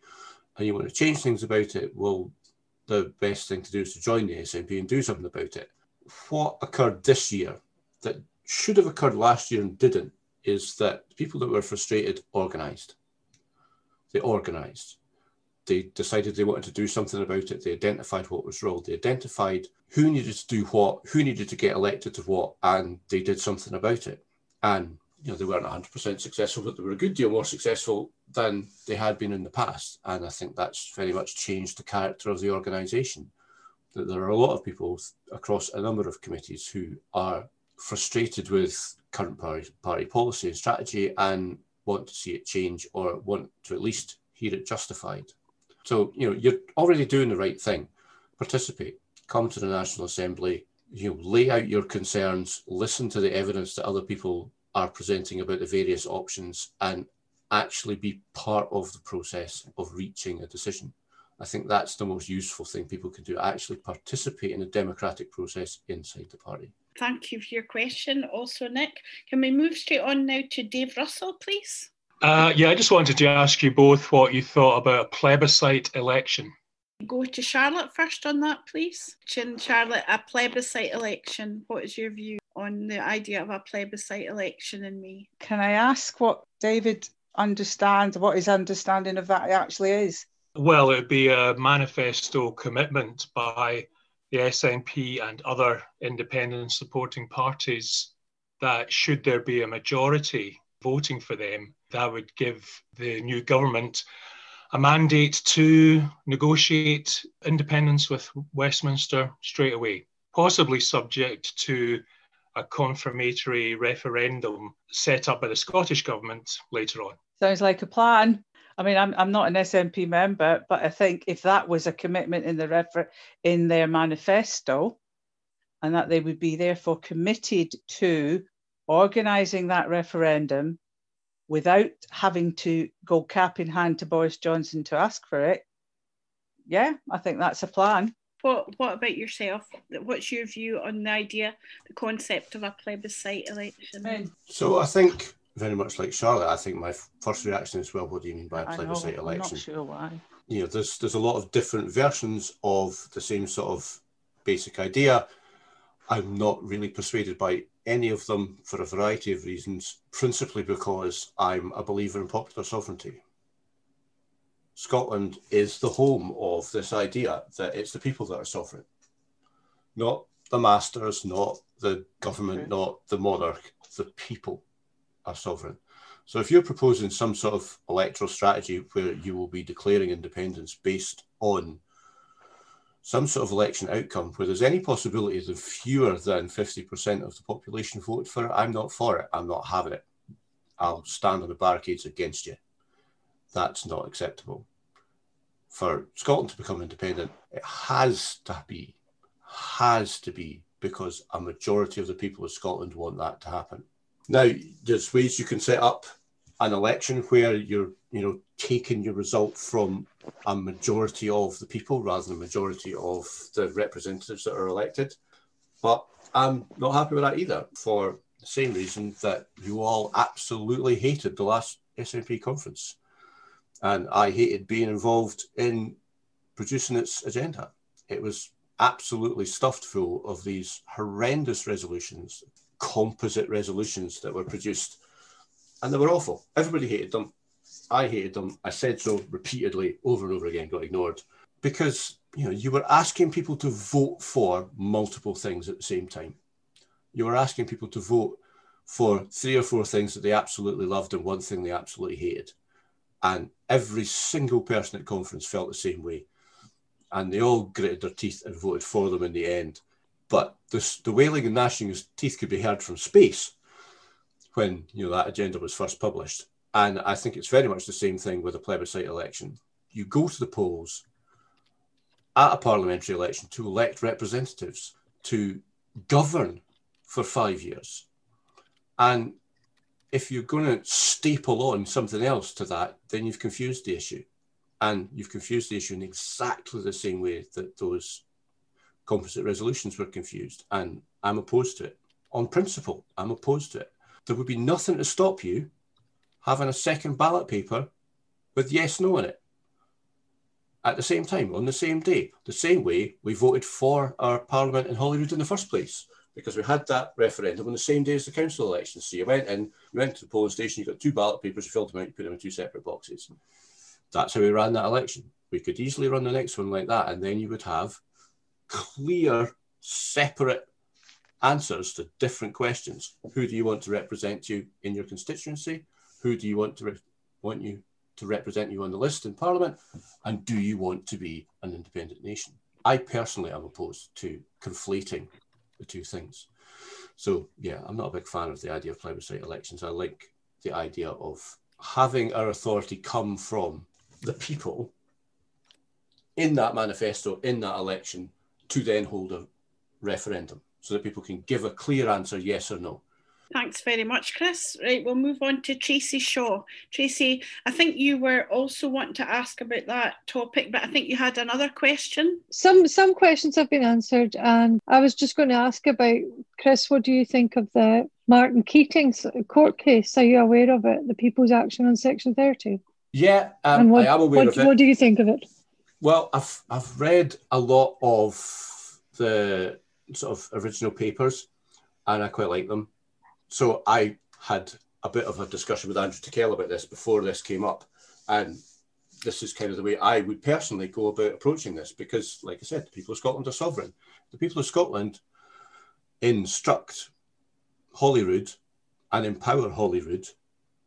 and you want to change things about it, well, the best thing to do is to join the SNP and do something about it. What occurred this year that should have occurred last year and didn't is that people that were frustrated organised. They organised. They decided they wanted to do something about it. They identified what was wrong. They identified who needed to do what, who needed to get elected to what, and they did something about it. And you know, they weren't 100% successful, but they were a good deal more successful than they had been in the past. And I think that's very much changed the character of the organisation. That there are a lot of people across a number of committees who are frustrated with current party, party policy and strategy and want to see it change or want to at least hear it justified. So, you know, you're already doing the right thing. Participate, come to the National Assembly, you know, lay out your concerns, listen to the evidence that other people are presenting about the various options, and actually be part of the process of reaching a decision. I think that's the most useful thing people can do, actually participate in a democratic process inside the party. Thank you for your question. Also, Nick, can we move straight on now to Dave Russell, please? Uh, yeah, I just wanted to ask you both what you thought about a plebiscite election. Go to Charlotte first on that, please. Chin Charlotte, a plebiscite election. What is your view on the idea of a plebiscite election in May? Can I ask what David understands, what his understanding of that actually is? Well, it would be a manifesto commitment by the SNP and other independent supporting parties that should there be a majority voting for them, that would give the new government a mandate to negotiate independence with Westminster straight away, possibly subject to a confirmatory referendum set up by the Scottish Government later on. Sounds like a plan. I mean, I'm, I'm not an SNP member, but I think if that was a commitment in the refer- in their manifesto, and that they would be therefore committed to organising that referendum without having to go cap in hand to Boris Johnson to ask for it, yeah, I think that's a plan. What What about yourself? What's your view on the idea, the concept of a plebiscite election? So I think very much like Charlotte, I think my first reaction is, well, what do you mean by a plebiscite know, election? I'm not sure why. You know, there's there's a lot of different versions of the same sort of basic idea. I'm not really persuaded by any of them for a variety of reasons, principally because I'm a believer in popular sovereignty. Scotland is the home of this idea that it's the people that are sovereign, not the masters, not the government, not the monarch, the people are sovereign. So if you're proposing some sort of electoral strategy where you will be declaring independence based on some sort of election outcome where there's any possibility that fewer than 50% of the population vote for it, I'm not for it. I'm not having it. I'll stand on the barricades against you. That's not acceptable. For Scotland to become independent, it has to be, has to be, because a majority of the people of Scotland want that to happen. Now, there's ways you can set up an election where you're, you know, taking your result from a majority of the people rather than a majority of the representatives that are elected. But I'm not happy with that either for the same reason that you all absolutely hated the last SNP conference. And I hated being involved in producing its agenda. It was absolutely stuffed full of these horrendous resolutions, composite resolutions that were produced, and they were awful. Everybody hated them. I hated them. I said so repeatedly, over and over again, got ignored because you know you were asking people to vote for multiple things at the same time. You were asking people to vote for three or four things that they absolutely loved and one thing they absolutely hated. And every single person at conference felt the same way. And they all gritted their teeth and voted for them in the end. But this, the wailing and gnashing of teeth could be heard from space when you know that agenda was first published. And I think it's very much the same thing with a plebiscite election. You go to the polls at a parliamentary election to elect representatives to govern for five years. And if you're going to staple on something else to that, then you've confused the issue. And you've confused the issue in exactly the same way that those composite resolutions were confused. And I'm opposed to it. On principle, I'm opposed to it. There would be nothing to stop you having a second ballot paper with yes no in it at the same time on the same day the same way we voted for our parliament in holyrood in the first place because we had that referendum on the same day as the council elections so you went in you went to the polling station you got two ballot papers you filled them out you put them in two separate boxes that's how we ran that election we could easily run the next one like that and then you would have clear separate answers to different questions. Who do you want to represent you in your constituency? Who do you want to want you to represent you on the list in Parliament? And do you want to be an independent nation? I personally am opposed to conflating the two things. So yeah, I'm not a big fan of the idea of plebiscite elections. I like the idea of having our authority come from the people in that manifesto, in that election, to then hold a referendum so that people can give a clear answer, yes or no. Thanks very much, Chris. Right, we'll move on to Tracy Shaw. Tracy, I think you were also wanting to ask about that topic, but I think you had another question. Some some questions have been answered, and I was just going to ask about Chris. What do you think of the Martin Keatings court case? Are you aware of it? The People's Action on Section Thirty. Yeah, um, what, I am aware what, of it. What do you think of it? Well, I've I've read a lot of the sort of original papers, and I quite like them. So I had a bit of a discussion with Andrew Tickell about this before this came up, and this is kind of the way I would personally go about approaching this because, like I said, the people of Scotland are sovereign. The people of Scotland instruct Holyrood and empower Holyrood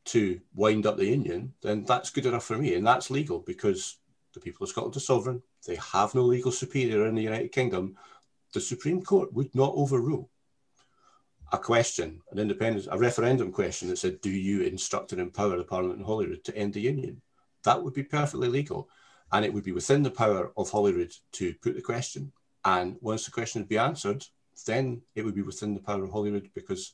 to wind up the union, then that's good enough for me, and that's legal because the people of Scotland are sovereign. They have no legal superior in the United Kingdom. The Supreme Court would not overrule a question, an independence, a referendum question that said, "Do you instruct and empower the Parliament in Holyrood to end the union?" That would be perfectly legal, and it would be within the power of Holyrood to put the question. And once the question would be answered, then it would be within the power of Holyrood because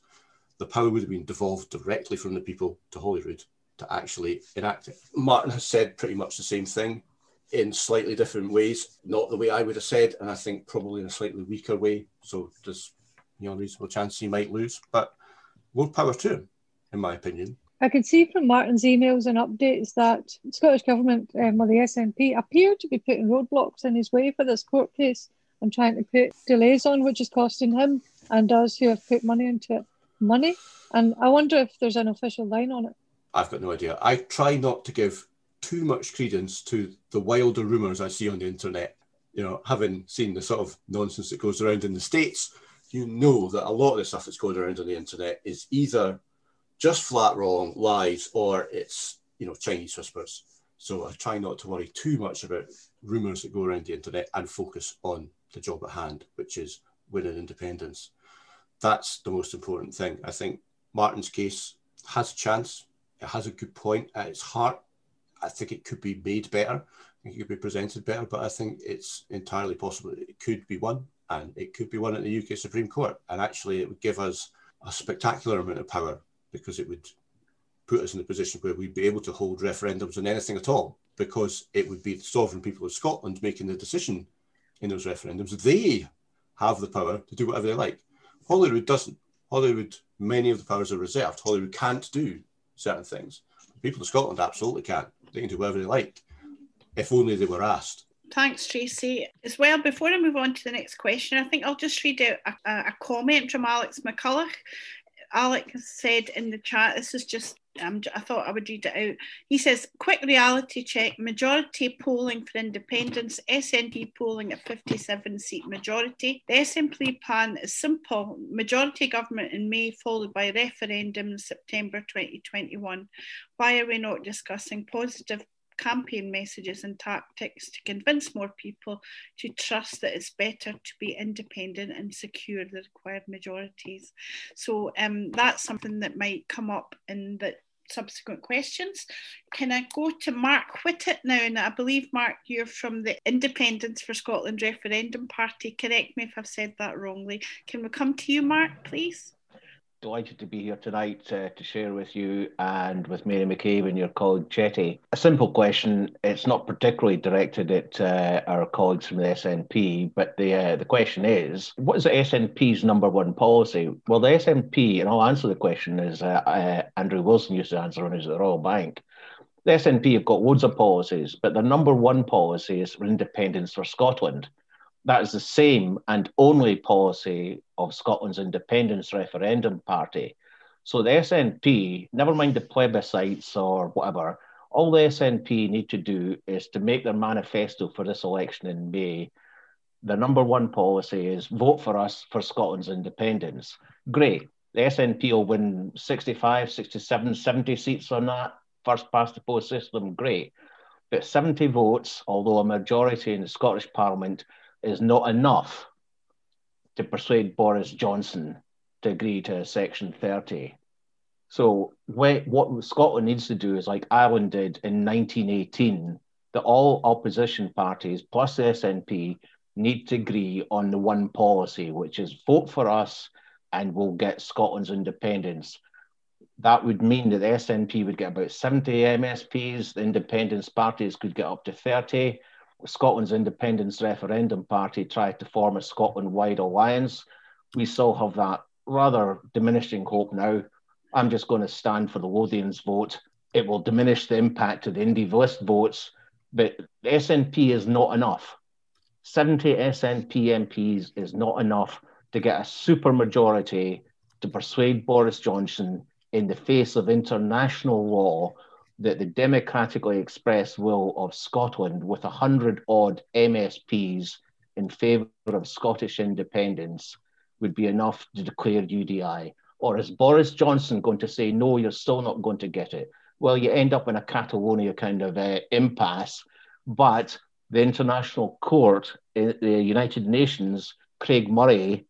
the power would have been devolved directly from the people to Holyrood to actually enact it. Martin has said pretty much the same thing in slightly different ways, not the way I would have said, and I think probably in a slightly weaker way. So there's you know reasonable chance he might lose, but more power to him, in my opinion. I can see from Martin's emails and updates that Scottish Government um, or the SNP appear to be putting roadblocks in his way for this court case and trying to put delays on, which is costing him and us who have put money into it money. And I wonder if there's an official line on it. I've got no idea. I try not to give too much credence to the wilder rumours I see on the internet. You know, having seen the sort of nonsense that goes around in the States, you know that a lot of the stuff that's going around on the internet is either just flat wrong, lies, or it's, you know, Chinese whispers. So I try not to worry too much about rumours that go around the internet and focus on the job at hand, which is winning independence. That's the most important thing. I think Martin's case has a chance. It has a good point at its heart. I think it could be made better. It could be presented better, but I think it's entirely possible it could be won and it could be won at the UK Supreme Court. And actually, it would give us a spectacular amount of power because it would put us in a position where we'd be able to hold referendums on anything at all because it would be the sovereign people of Scotland making the decision in those referendums. They have the power to do whatever they like. Holyrood doesn't. Holyrood, many of the powers are reserved. Holyrood can't do certain things. The people of Scotland absolutely can. They can do whatever they like, if only they were asked. Thanks, Tracy. As well, before I move on to the next question, I think I'll just read out a, a comment from Alex McCulloch. Alex said in the chat, this is just, um, I thought I would read it out. He says, quick reality check, majority polling for independence, SNP polling at 57 seat majority. The SNP plan is simple, majority government in May followed by referendum in September 2021. Why are we not discussing positive campaign messages and tactics to convince more people to trust that it's better to be independent and secure the required majorities. So um, that's something that might come up in the subsequent questions. Can I go to Mark Whitted now? And I believe, Mark, you're from the Independence for Scotland Referendum Party. Correct me if I've said that wrongly. Can we come to you, Mark, please? Delighted to be here tonight uh, to share with you and with Mary McCabe and your colleague Chetty. A simple question. It's not particularly directed at uh, our colleagues from the SNP, but the uh, the question is, what is the SNP's number one policy? Well, the SNP, and I'll answer the question as uh, uh, Andrew Wilson used to answer when he was at the Royal Bank. The SNP have got loads of policies, but their number one policy is independence for Scotland that is the same and only policy of Scotland's independence referendum party. So the SNP, never mind the plebiscites or whatever, all the SNP need to do is to make their manifesto for this election in May the number one policy is vote for us for Scotland's independence. Great. The SNP will win 65, 67, 70 seats on that first past the post system. Great. But 70 votes, although a majority in the Scottish Parliament, is not enough to persuade Boris Johnson to agree to Section 30. So what Scotland needs to do is like Ireland did in 1918, that all opposition parties plus the SNP need to agree on the one policy, which is vote for us and we'll get Scotland's independence. That would mean that the SNP would get about 70 MSPs, the independence parties could get up to 30. Scotland's Independence Referendum Party tried to form a Scotland wide alliance. We still have that rather diminishing hope now. I'm just going to stand for the Lothians vote. It will diminish the impact of the Indie list votes, but the SNP is not enough. 70 SNP MPs is not enough to get a supermajority to persuade Boris Johnson in the face of international law that the democratically expressed will of Scotland, with a hundred odd MSPs in favour of Scottish independence, would be enough to declare UDI? Or is Boris Johnson going to say, no, you're still not going to get it? Well, you end up in a Catalonia kind of uh, impasse, but the International Court, the United Nations, Craig Murray,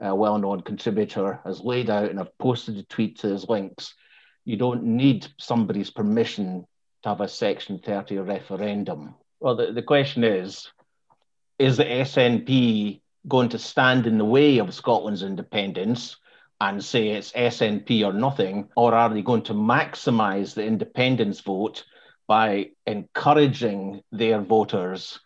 a well known contributor, has laid out, and I've posted a tweet to his links. You don't need somebody's permission to have a Section 30 referendum. Well, the, the question is is the SNP going to stand in the way of Scotland's independence and say it's SNP or nothing, or are they going to maximise the independence vote by encouraging their voters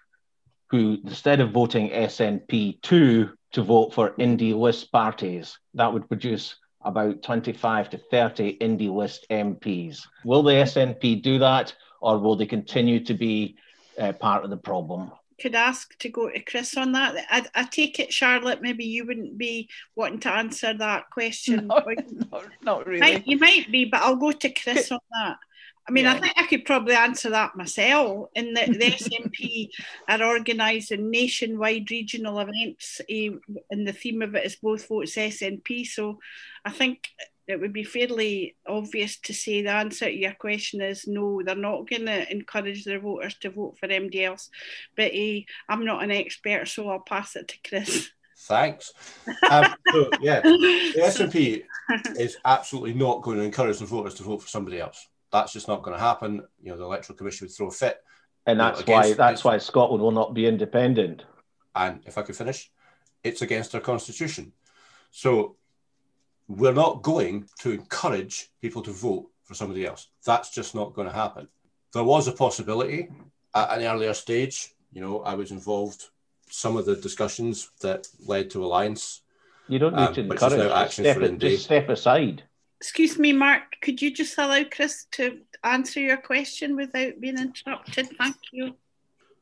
who, instead of voting SNP 2, to vote for indie list parties. That would produce about 25 to 30 indie list MPs. Will the SNP do that, or will they continue to be uh, part of the problem? Could ask to go to Chris on that. I, I, take it, Charlotte, maybe you wouldn't be wanting to answer that question. No, no not really. Might, you might be, but I'll go to Chris on that. I mean, yeah. I think I could probably answer that myself. In the, the SNP are organising nationwide regional events, uh, and the theme of it is both votes SNP. So I think it would be fairly obvious to say the answer to your question is no, they're not going to encourage their voters to vote for MD else. But uh, I'm not an expert, so I'll pass it to Chris. Thanks. Um, so, yeah, the SNP is absolutely not going to encourage the voters to vote for somebody else that's just not going to happen. You know, the electoral commission would throw a fit. And that's you know, why that's why Scotland will not be independent. And if I could finish, it's against our constitution. So we're not going to encourage people to vote for somebody else. That's just not going to happen. There was a possibility at an earlier stage. You know, I was involved some of the discussions that led to alliance. You don't need um, to encourage. Just step, just step aside. Excuse me, Mark, could you just allow Chris to answer your question without being interrupted? Thank you.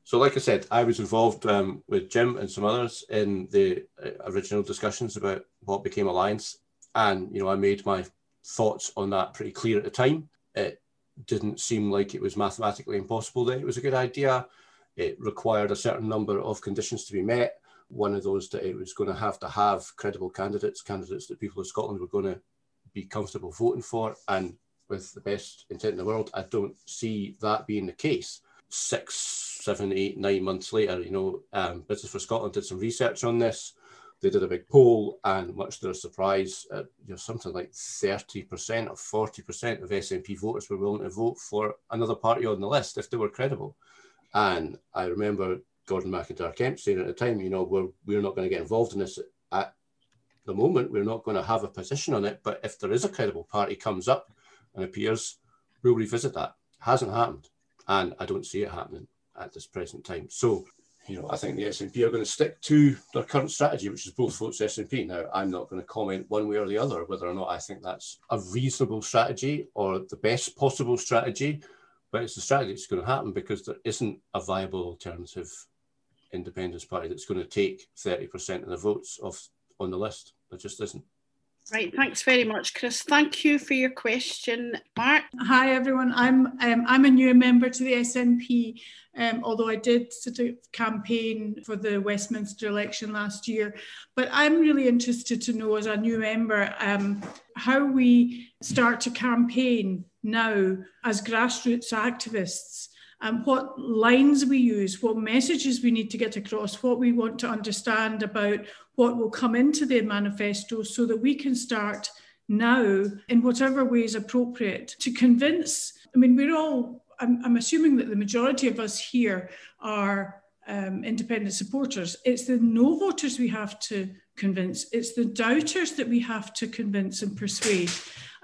So, like I said, I was involved um, with Jim and some others in the uh, original discussions about what became Alliance. And, you know, I made my thoughts on that pretty clear at the time. It didn't seem like it was mathematically impossible that it was a good idea. It required a certain number of conditions to be met. One of those that it was going to have to have credible candidates, candidates that people of Scotland were going to be comfortable voting for. And with the best intent in the world, I don't see that being the case. Six, seven, eight, nine months later, you know, um, Business for Scotland did some research on this. They did a big poll, and much to their surprise, uh, you know, something like 30% or 40% of SNP voters were willing to vote for another party on the list if they were credible. And I remember Gordon MacIntyre-Kemp saying at the time, you know, we're, we're not going to get involved in this at the moment, we're not going to have a position on it. But if there is a credible party comes up and appears, we'll revisit that. Hasn't happened, and I don't see it happening at this present time. So, you know, I think the SNP are going to stick to their current strategy, which is both votes SNP. Now, I'm not going to comment one way or the other whether or not I think that's a reasonable strategy or the best possible strategy, but it's the strategy that's going to happen because there isn't a viable alternative independence party that's going to take 30% of the votes of on the list. There just isn't. Right, thanks very much, Chris. Thank you for your question, Mark. Hi, everyone. I'm um, I'm a new member to the SNP, um, although I did sort of campaign for the Westminster election last year. But I'm really interested to know, as a new member, um, how we start to campaign now as grassroots activists and what lines we use, what messages we need to get across, what we want to understand about what will come into their manifesto so that we can start now in whatever way is appropriate to convince. I mean, we're all, I'm, I'm assuming that the majority of us here are um, independent supporters. It's the no voters we have to convince, it's the doubters that we have to convince and persuade.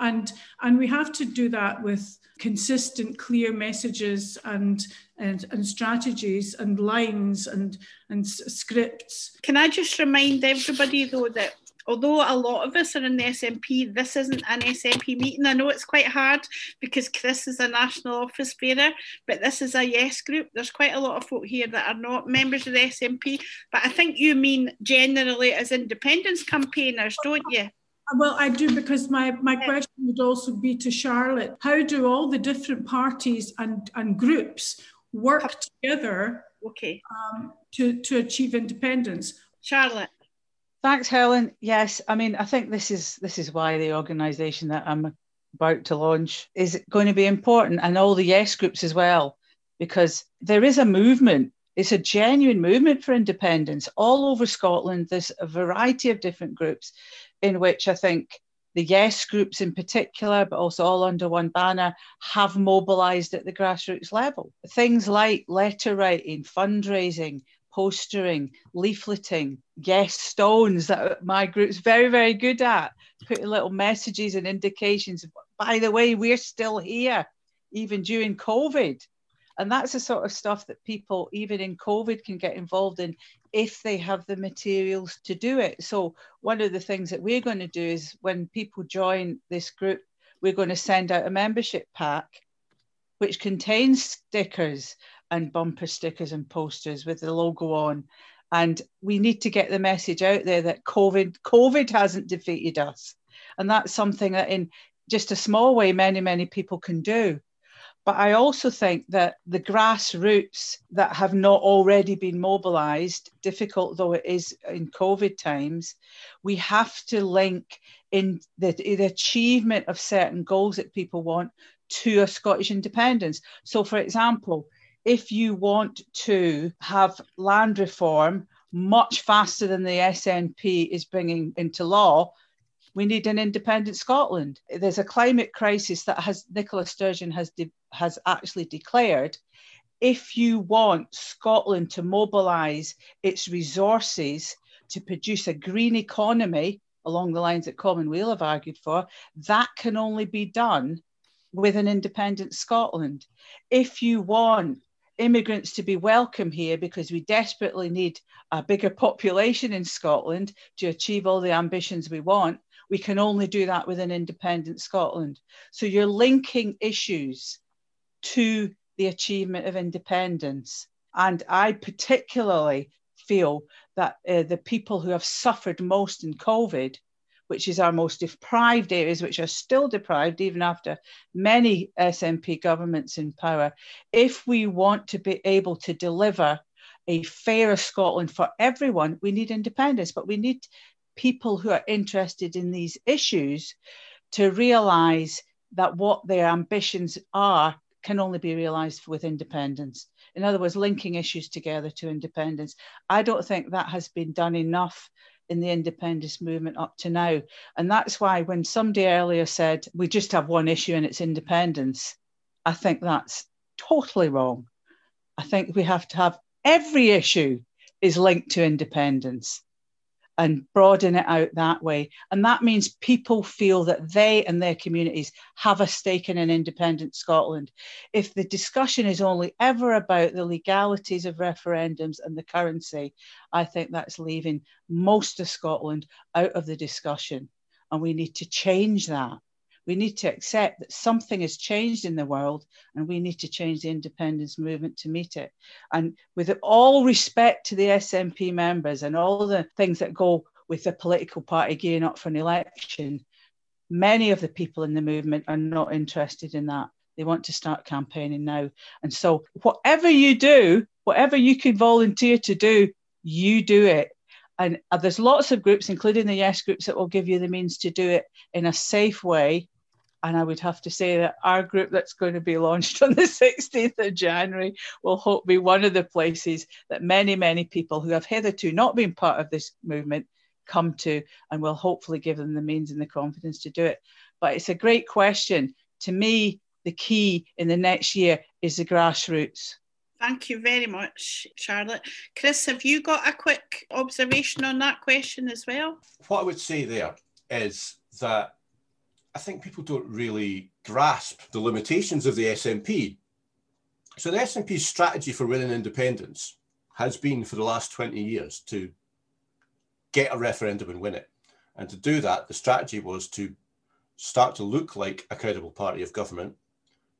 And, and we have to do that with consistent, clear messages and, and, and strategies and lines and, and scripts. Can I just remind everybody, though, that although a lot of us are in the SNP, this isn't an SNP meeting. I know it's quite hard because Chris is a national office bearer, but this is a yes group. There's quite a lot of folk here that are not members of the SNP, but I think you mean generally as independence campaigners, don't you? Well, I do because my, my question would also be to Charlotte. How do all the different parties and, and groups work together okay. Um, to, to achieve independence? Charlotte. Thanks, Helen. Yes, I mean, I think this is this is why the organisation that I'm about to launch is going to be important, and all the yes groups as well, because there is a movement. It's a genuine movement for independence all over Scotland. There's a variety of different groups in which I think the Yes groups in particular, but also all under one banner, have mobilised at the grassroots level. Things like letter writing, fundraising, postering, leafleting, yes stones that my group's very, very good at, putting little messages and indications. By the way, we're still here, even during COVID. And that's the sort of stuff that people, even in COVID, can get involved in if they have the materials to do it. So, one of the things that we're going to do is when people join this group, we're going to send out a membership pack which contains stickers and bumper stickers and posters with the logo on. And we need to get the message out there that COVID, COVID hasn't defeated us. And that's something that in just a small way, many, many people can do. But I also think that the grassroots that have not already been mobilized, difficult though it is in COVID times, we have to link in the, the achievement of certain goals that people want to a Scottish independence. So, for example, if you want to have land reform much faster than the SNP is bringing into law, we need an independent Scotland. There's a climate crisis that has Nicola Sturgeon has de- has actually declared. If you want Scotland to mobilise its resources to produce a green economy along the lines that Commonweal have argued for, that can only be done with an independent Scotland. If you want immigrants to be welcome here because we desperately need a bigger population in Scotland to achieve all the ambitions we want, we can only do that with an independent Scotland. So you're linking issues to the achievement of independence. And I particularly feel that uh, the people who have suffered most in COVID, which is our most deprived areas, which are still deprived even after many SNP governments in power, if we want to be able to deliver a fairer Scotland for everyone, we need independence, but we need people who are interested in these issues to realize that what their ambitions are can only be realized with independence. In other words, linking issues together to independence. I don't think that has been done enough in the independence movement up to now. And that's why when somebody earlier said we just have one issue and it's independence, I think that's totally wrong. I think we have to have every issue is linked to independence and broaden it out that way. And that means people feel that they and their communities have a stake in an independent Scotland. If the discussion is only ever about the legalities of referendums and the currency, I think that's leaving most of Scotland out of the discussion. And we need to change that. We need to accept that something has changed in the world and we need to change the independence movement to meet it. And with all respect to the SNP members and all the things that go with a political party gearing up for an election. Many of the people in the movement are not interested in that. They want to start campaigning now. And so, whatever you do, whatever you can volunteer to do, you do it. And uh, there's lots of groups, including the Yes groups, that will give you the means to do it in a safe way. And I would have to say that our group that's going to be launched on the 16th of January will hope be one of the places that many, many people who have hitherto not been part of this movement come to and will hopefully give them the means and the confidence to do it. But it's a great question. To me, the key in the next year is the grassroots. Thank you very much, Charlotte. Chris, have you got a quick observation on that question as well? What I would say there is that I think people don't really grasp the limitations of the SNP. So the SNP's strategy for winning independence has been for the last 20 years to get a referendum and win it. And to do that, the strategy was to start to look like a credible party of government,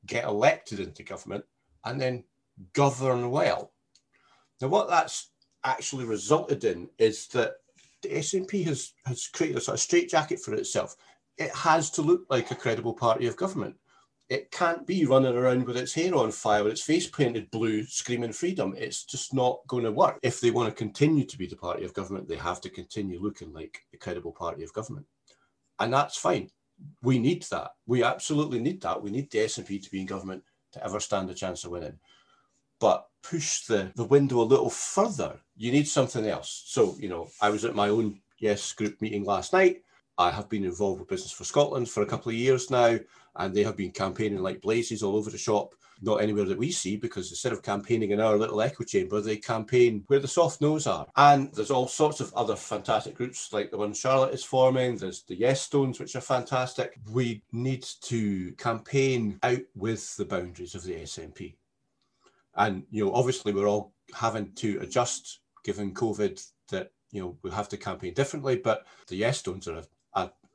get elected into government, and then govern well. Now, what that's actually resulted in is that the SNP has, has created a sort of straitjacket for itself. It has to look like a credible party of government. It can't be running around with its hair on fire, with its face painted blue, screaming freedom. It's just not going to work. If they want to continue to be the party of government, they have to continue looking like a credible party of government. And that's fine. We need that. We absolutely need that. We need the SNP to be in government to ever stand a chance of winning but push the, the window a little further, you need something else. So, you know, I was at my own Yes group meeting last night. I have been involved with Business for Scotland for a couple of years now, and they have been campaigning like blazes all over the shop. Not anywhere that we see, because instead of campaigning in our little echo chamber, they campaign where the soft no's are. And there's all sorts of other fantastic groups like the one Charlotte is forming. There's the Yes Stones, which are fantastic. We need to campaign out with the boundaries of the SNP. And you know, obviously, we're all having to adjust given COVID. That you know, we have to campaign differently. But the Yes Stones are a,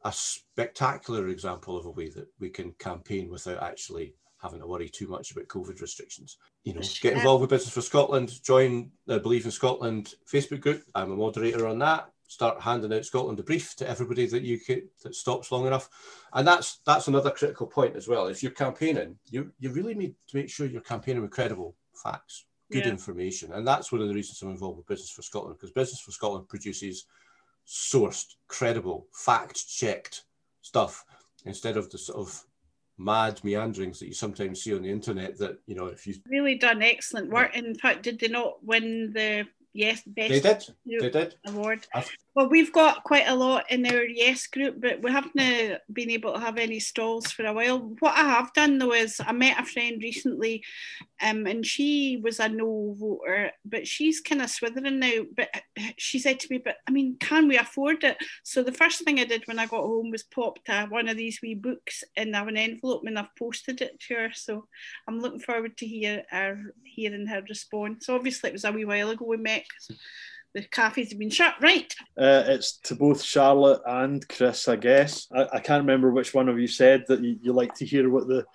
a, spectacular example of a way that we can campaign without actually having to worry too much about COVID restrictions. You know, get involved with Business for Scotland, join the Believe in Scotland Facebook group. I'm a moderator on that. Start handing out Scotland the Brief to everybody that you can, that stops long enough, and that's that's another critical point as well. If you're campaigning, you you really need to make sure you're campaigning with credible facts, good yeah. information. And that's one of the reasons I'm involved with Business for Scotland, because Business for Scotland produces sourced, credible, fact checked stuff instead of the sort of mad meanderings that you sometimes see on the internet that you know if you really done excellent work. In fact did they not win the yes best they did. They did. award well, we've got quite a lot in our Yes group, but we haven't been able to have any stalls for a while. What I have done though is I met a friend recently, um, and she was a no voter, but she's kind of swithering now. But she said to me, "But I mean, can we afford it?" So the first thing I did when I got home was popped uh, one of these wee books in an envelope, and I've posted it to her. So I'm looking forward to hear her hearing her response. Obviously, it was a wee while ago we met the cafes have been shut, right? Uh, it's to both Charlotte and Chris, I guess. I, I can't remember which one of you said that you, you, like to hear what the,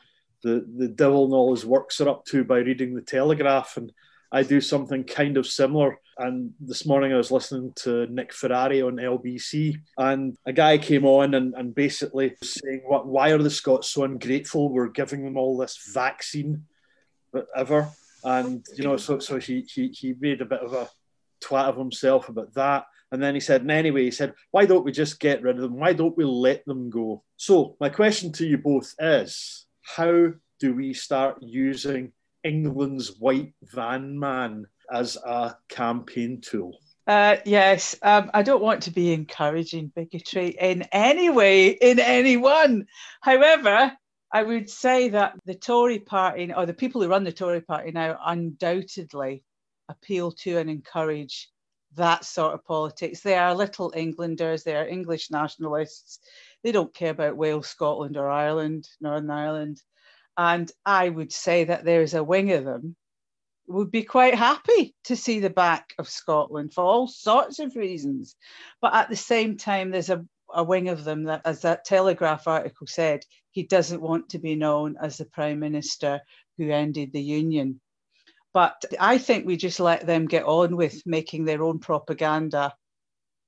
the, the devil and all his works are up to by reading the Telegraph. And I do something kind of similar. And this morning I was listening to Nick Ferrari on LBC, and a guy came on and, and basically saying, "What? Why are the Scots so ungrateful? We're giving them all this vaccine, whatever." And you know, so so he he he made a bit of a twat of himself about that. And then he said, and anyway, he said, why don't we just get rid of them? Why don't we let them go? So, my question to you both is how do we start using England's white van man as a campaign tool? Uh, yes, um, I don't want to be encouraging bigotry in any way, in anyone. However, I would say that the Tory party, or the people who run the Tory party now, undoubtedly appeal to and encourage that sort of politics. They are little Englanders, they are English nationalists. They don't care about Wales, Scotland, or Ireland, Northern Ireland. And I would say that there's a wing of them would be quite happy to see the back of Scotland for all sorts of reasons. But at the same time, there's a, a wing of them that, as that Telegraph article said, he doesn't want to be known as the Prime Minister who ended the Union. But I think we just let them get on with making their own propaganda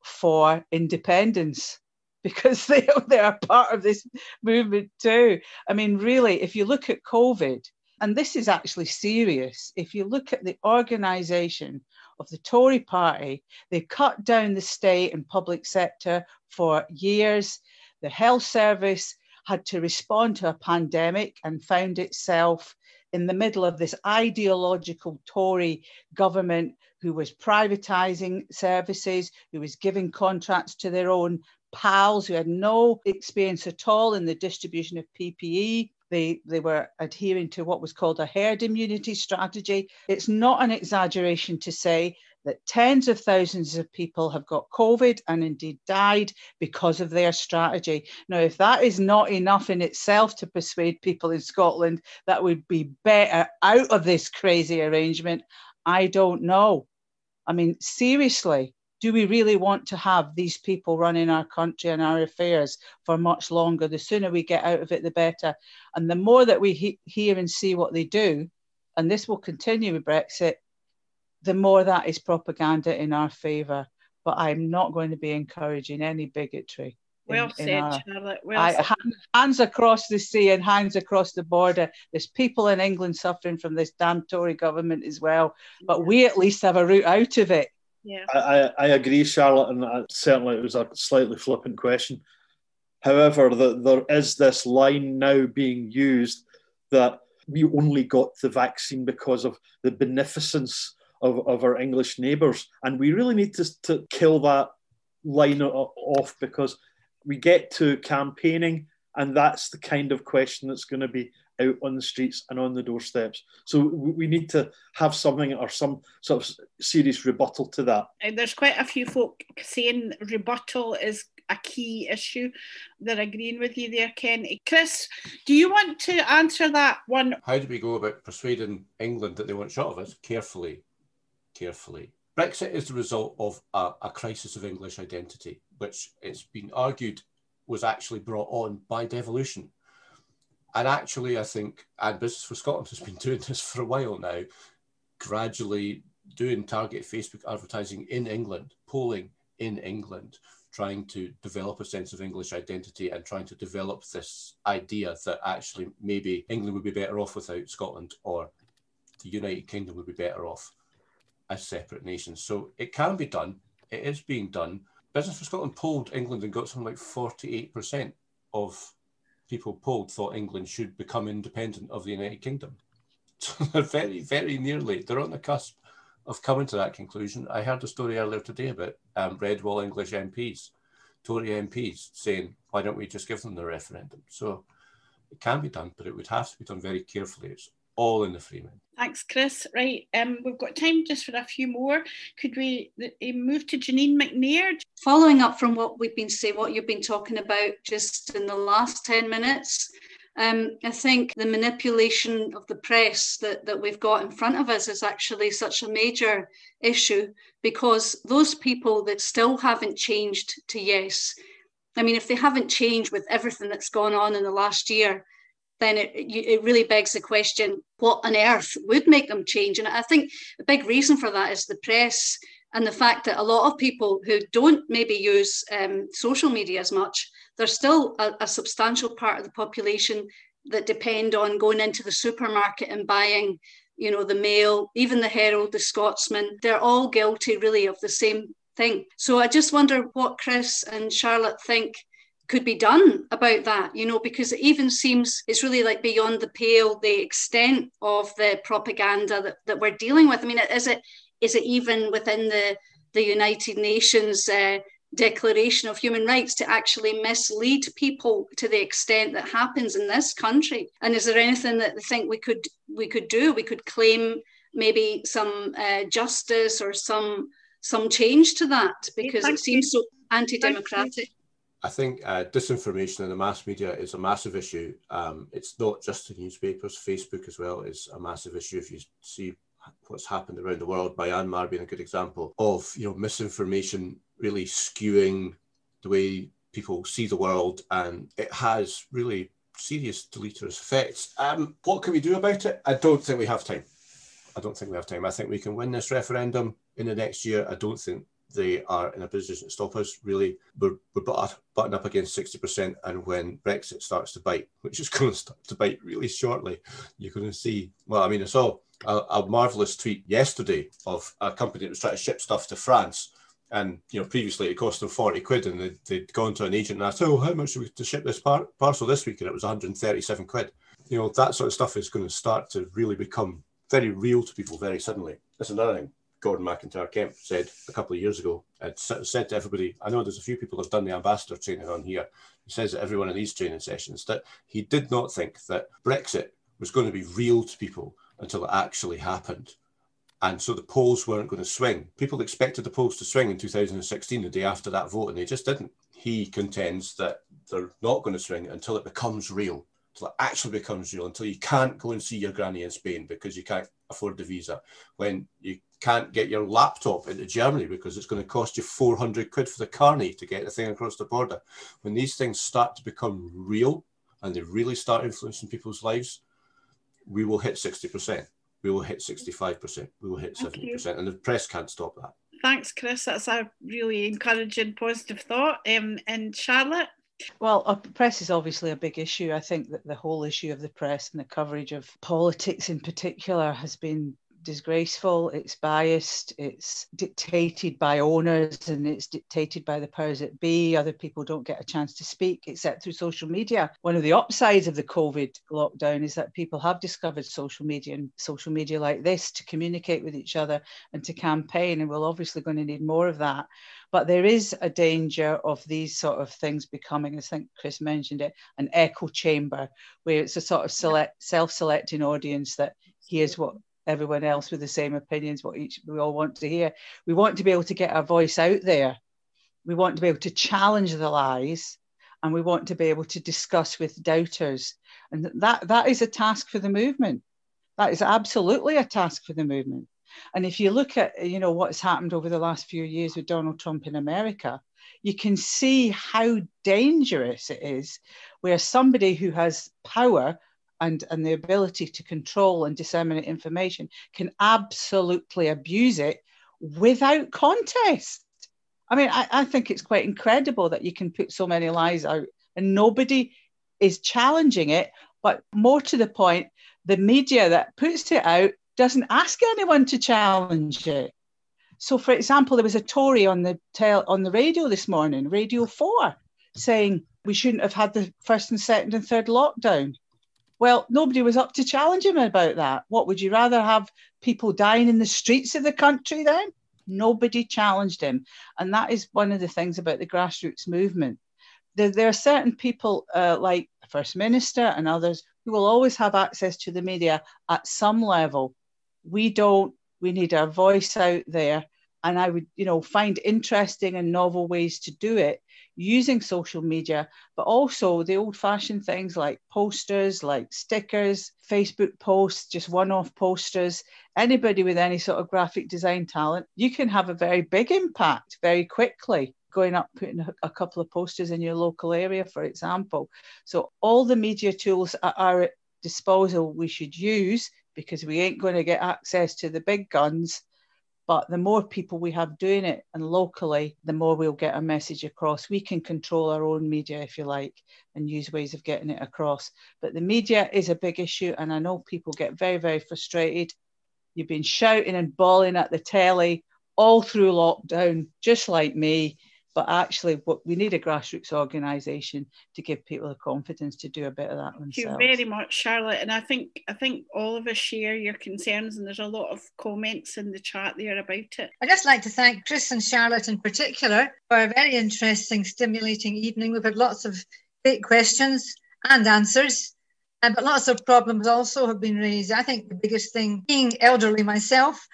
for independence because they, they are part of this movement too. I mean, really, if you look at COVID, and this is actually serious, if you look at the organisation of the Tory party, they cut down the state and public sector for years. The health service had to respond to a pandemic and found itself in the middle of this ideological Tory government who was privatising services, who was giving contracts to their own pals who had no experience at all in the distribution of PPE. They, they were adhering to what was called a herd immunity strategy. It's not an exaggeration to say that tens of thousands of people have got COVID and indeed died because of their strategy. Now, if that is not enough in itself to persuade people in Scotland that we'd be better out of this crazy arrangement, I don't know. I mean, seriously, do we really want to have these people running our country and our affairs for much longer? The sooner we get out of it, the better. And the more that we he- hear and see what they do, and this will continue with Brexit, the more that is propaganda in our favour. But I'm not going to be encouraging any bigotry. Well in, said, in our, Charlotte. Well I, said. hands, hands across the sea and hands across the border. There's people in England suffering from this damn Tory government as well. But we at least have a route out of it. Yeah. I, I, I agree, Charlotte, and I, certainly it was a slightly flippant question. However, the, there is this line now being used that we only got the vaccine because of the beneficence of, of our English neighbours. And we really need to, to kill that line off because we get to campaigning, and that's the kind of question that's going to be out on the streets and on the doorsteps. So we need to have something or some sort of serious rebuttal to that. Uh, there's quite a few folk saying rebuttal is a key issue. They're agreeing with you there, Ken. Chris, do you want to answer that one? How do we go about persuading England that they want shot of us? Carefully, carefully. Brexit is the result of a, a crisis of English identity, which it's been argued was actually brought on by devolution. And actually, I think, and Business for Scotland has been doing this for a while now, gradually doing target Facebook advertising in England, polling in England, trying to develop a sense of English identity and trying to develop this idea that actually maybe England would be better off without Scotland or the United Kingdom would be better off as separate nations. So it can be done. It is being done. Business for Scotland polled England and got something like 48% of people polled thought England should become independent of the United Kingdom. So they're very, very nearly, they're on the cusp of coming to that conclusion. I heard a story earlier today about um, Redwall English MPs, Tory MPs, saying, why don't we just give them the referendum? So it can be done, but it would have to be done very carefully. It's all in the Freeman. Thanks, Chris. Right, um, we've got time just for a few more. Could we uh, move to Janine McNair? Following up from what we've been saying, what you've been talking about just in the last 10 minutes, um, I think the manipulation of the press that, that we've got in front of us is actually such a major issue because those people that still haven't changed to yes, I mean, if they haven't changed with everything that's gone on in the last year, then it, it really begs the question what on earth would make them change? And I think a big reason for that is the press and the fact that a lot of people who don't maybe use um, social media as much, there's still a, a substantial part of the population that depend on going into the supermarket and buying you know the mail even the herald the scotsman they're all guilty really of the same thing so i just wonder what chris and charlotte think could be done about that, you know, because it even seems it's really like beyond the pale the extent of the propaganda that, that we're dealing with. I mean, is it is it even within the the United Nations uh, Declaration of Human Rights to actually mislead people to the extent that happens in this country? And is there anything that they think we could we could do? We could claim maybe some uh, justice or some some change to that because it seems so anti-democratic. I think uh, disinformation in the mass media is a massive issue. Um, it's not just the newspapers, Facebook as well is a massive issue. If you see what's happened around the world, Myanmar being a good example of you know misinformation really skewing the way people see the world, and it has really serious deleterious effects. Um, what can we do about it? I don't think we have time. I don't think we have time. I think we can win this referendum in the next year. I don't think they are in a position to stop us. Really, we're, we're up against 60%. And when Brexit starts to bite, which is going to start to bite really shortly, you're going to see, well, I mean, I saw a, a marvelous tweet yesterday of a company that was trying to ship stuff to France. And you know, previously it cost them 40 quid, and they'd, they'd gone to an agent and asked, "Oh, how much we to ship this par- parcel this week?" And it was 137 quid. You know, that sort of stuff is going to start to really become very real to people very suddenly. That's another thing. Gordon MacIntyre-Kemp said a couple of years ago, and said to everybody, I know there's a few people have done the ambassador training on here. He says that everyone of these training sessions that he did not think that Brexit was going to be real to people until it actually happened. And so the polls weren't going to swing. People expected the polls to swing in 2016, the day after that vote, and they just didn't. He contends that they're not going to swing until it becomes real, until it actually becomes real, until you can't go and see your granny in Spain because you can't afford the visa, when you can't get your laptop into Germany because it's going to cost you 400 quid for the carnet to get the thing across the border. When these things start to become real and they really start influencing people's lives, we will hit 60%. We will hit 65%. We will hit 70%. And the press can't stop that. Thanks, Chris. That's a really encouraging, positive thought. Um, and Charlotte? Well, uh, press is obviously a big issue. I think that the whole issue of the press and the coverage of politics in particular has been disgraceful, it's biased, it's dictated by owners and it's dictated by the powers that be. Other people don't get a chance to speak except through social media. One of the upsides of the COVID lockdown is that people have discovered social media and social media like this to communicate with each other and to campaign. And we're obviously going to need more of that. But there is a danger of these sort of things becoming, I think Chris mentioned it, an echo chamber where it's a sort of select, self-selecting audience that hears what everyone else with the same opinions, what each we all want to hear. We want to be able to get our voice out there. We want to be able to challenge the lies and we want to be able to discuss with doubters. And that, that is a task for the movement. That is absolutely a task for the movement. And if you look at, you know, what's happened over the last few years with Donald Trump in America, you can see how dangerous it is where somebody who has power and, and the ability to control and disseminate information can absolutely abuse it without contest. I mean, I, I think it's quite incredible that you can put so many lies out and nobody is challenging it. But more to the point, the media that puts it out doesn't ask anyone to challenge it. So, for example, there was a Tory on the tel- on the radio this morning, Radio Four, saying we shouldn't have had the first and second and third lockdown. Well, nobody was up to challenge him about that. What would you rather have people dying in the streets of the country then? Nobody challenged him. And that is one of the things about the grassroots movement. There, there are certain people uh, like the First Minister and others who will always have access to the media at some level. We don't. We need our voice out there. And I would, you know, find interesting and novel ways to do it using social media, but also the old fashioned things like posters, like stickers, Facebook posts, just one off posters. Anybody with any sort of graphic design talent, you can have a very big impact very quickly going up putting a couple of posters in your local area for example so all the media tools at our disposal we should use because we ain't going to get access to the big guns but the more people we have doing it and locally, the more we'll get a message across. We can control our own media, if you like, and use ways of getting it across. But the media is a big issue, and I know people get very, very frustrated. You've been shouting and bawling at the telly all through lockdown, just like me but actually what we need a grassroots organisation to give people the confidence to do a bit of that themselves. Thank you very much, Charlotte. And I think I think all of us share your concerns and there's a lot of comments in the chat there about it. I'd just like to thank Chris and Charlotte in particular for a very interesting, stimulating evening. We've had lots of great questions and answers. Uh, but lots of problems also have been raised. I think the biggest thing, being elderly myself,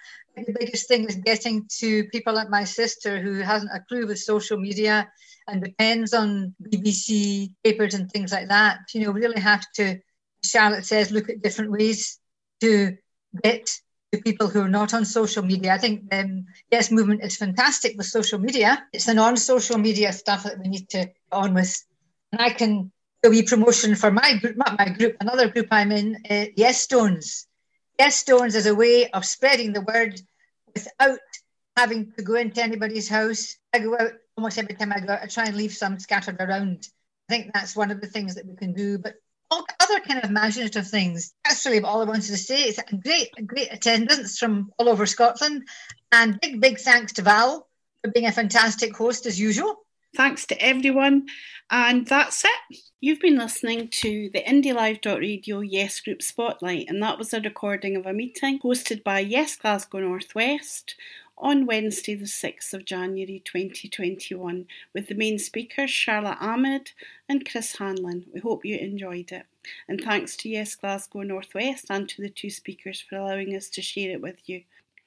the biggest thing is getting to people like my sister who hasn't a clue with social media and depends on BBC papers and things like that. You know, really have to, Charlotte says, look at different ways to get to people who are not on social media. I think the um, Yes Movement is fantastic with social media. It's the non social media stuff that we need to get on with. And I can do a wee promotion for my group, not my group, another group I'm in, uh, Yes Stones. Yes Stones is a way of spreading the word without having to go into anybody's house. I go out almost every time I go out, I try and leave some scattered around. I think that's one of the things that we can do. But all other kind of imaginative things. That's really all I wanted to say. It's a great, a great attendance from all over Scotland. And big, big thanks to Val for being a fantastic host as usual. Thanks to everyone. And that's it. You've been listening to the IndieLive.radio Yes Group Spotlight, and that was a recording of a meeting hosted by Yes Glasgow Northwest on Wednesday, the 6th of January 2021, with the main speakers Charlotte Ahmed and Chris Hanlon. We hope you enjoyed it. And thanks to Yes Glasgow Northwest and to the two speakers for allowing us to share it with you.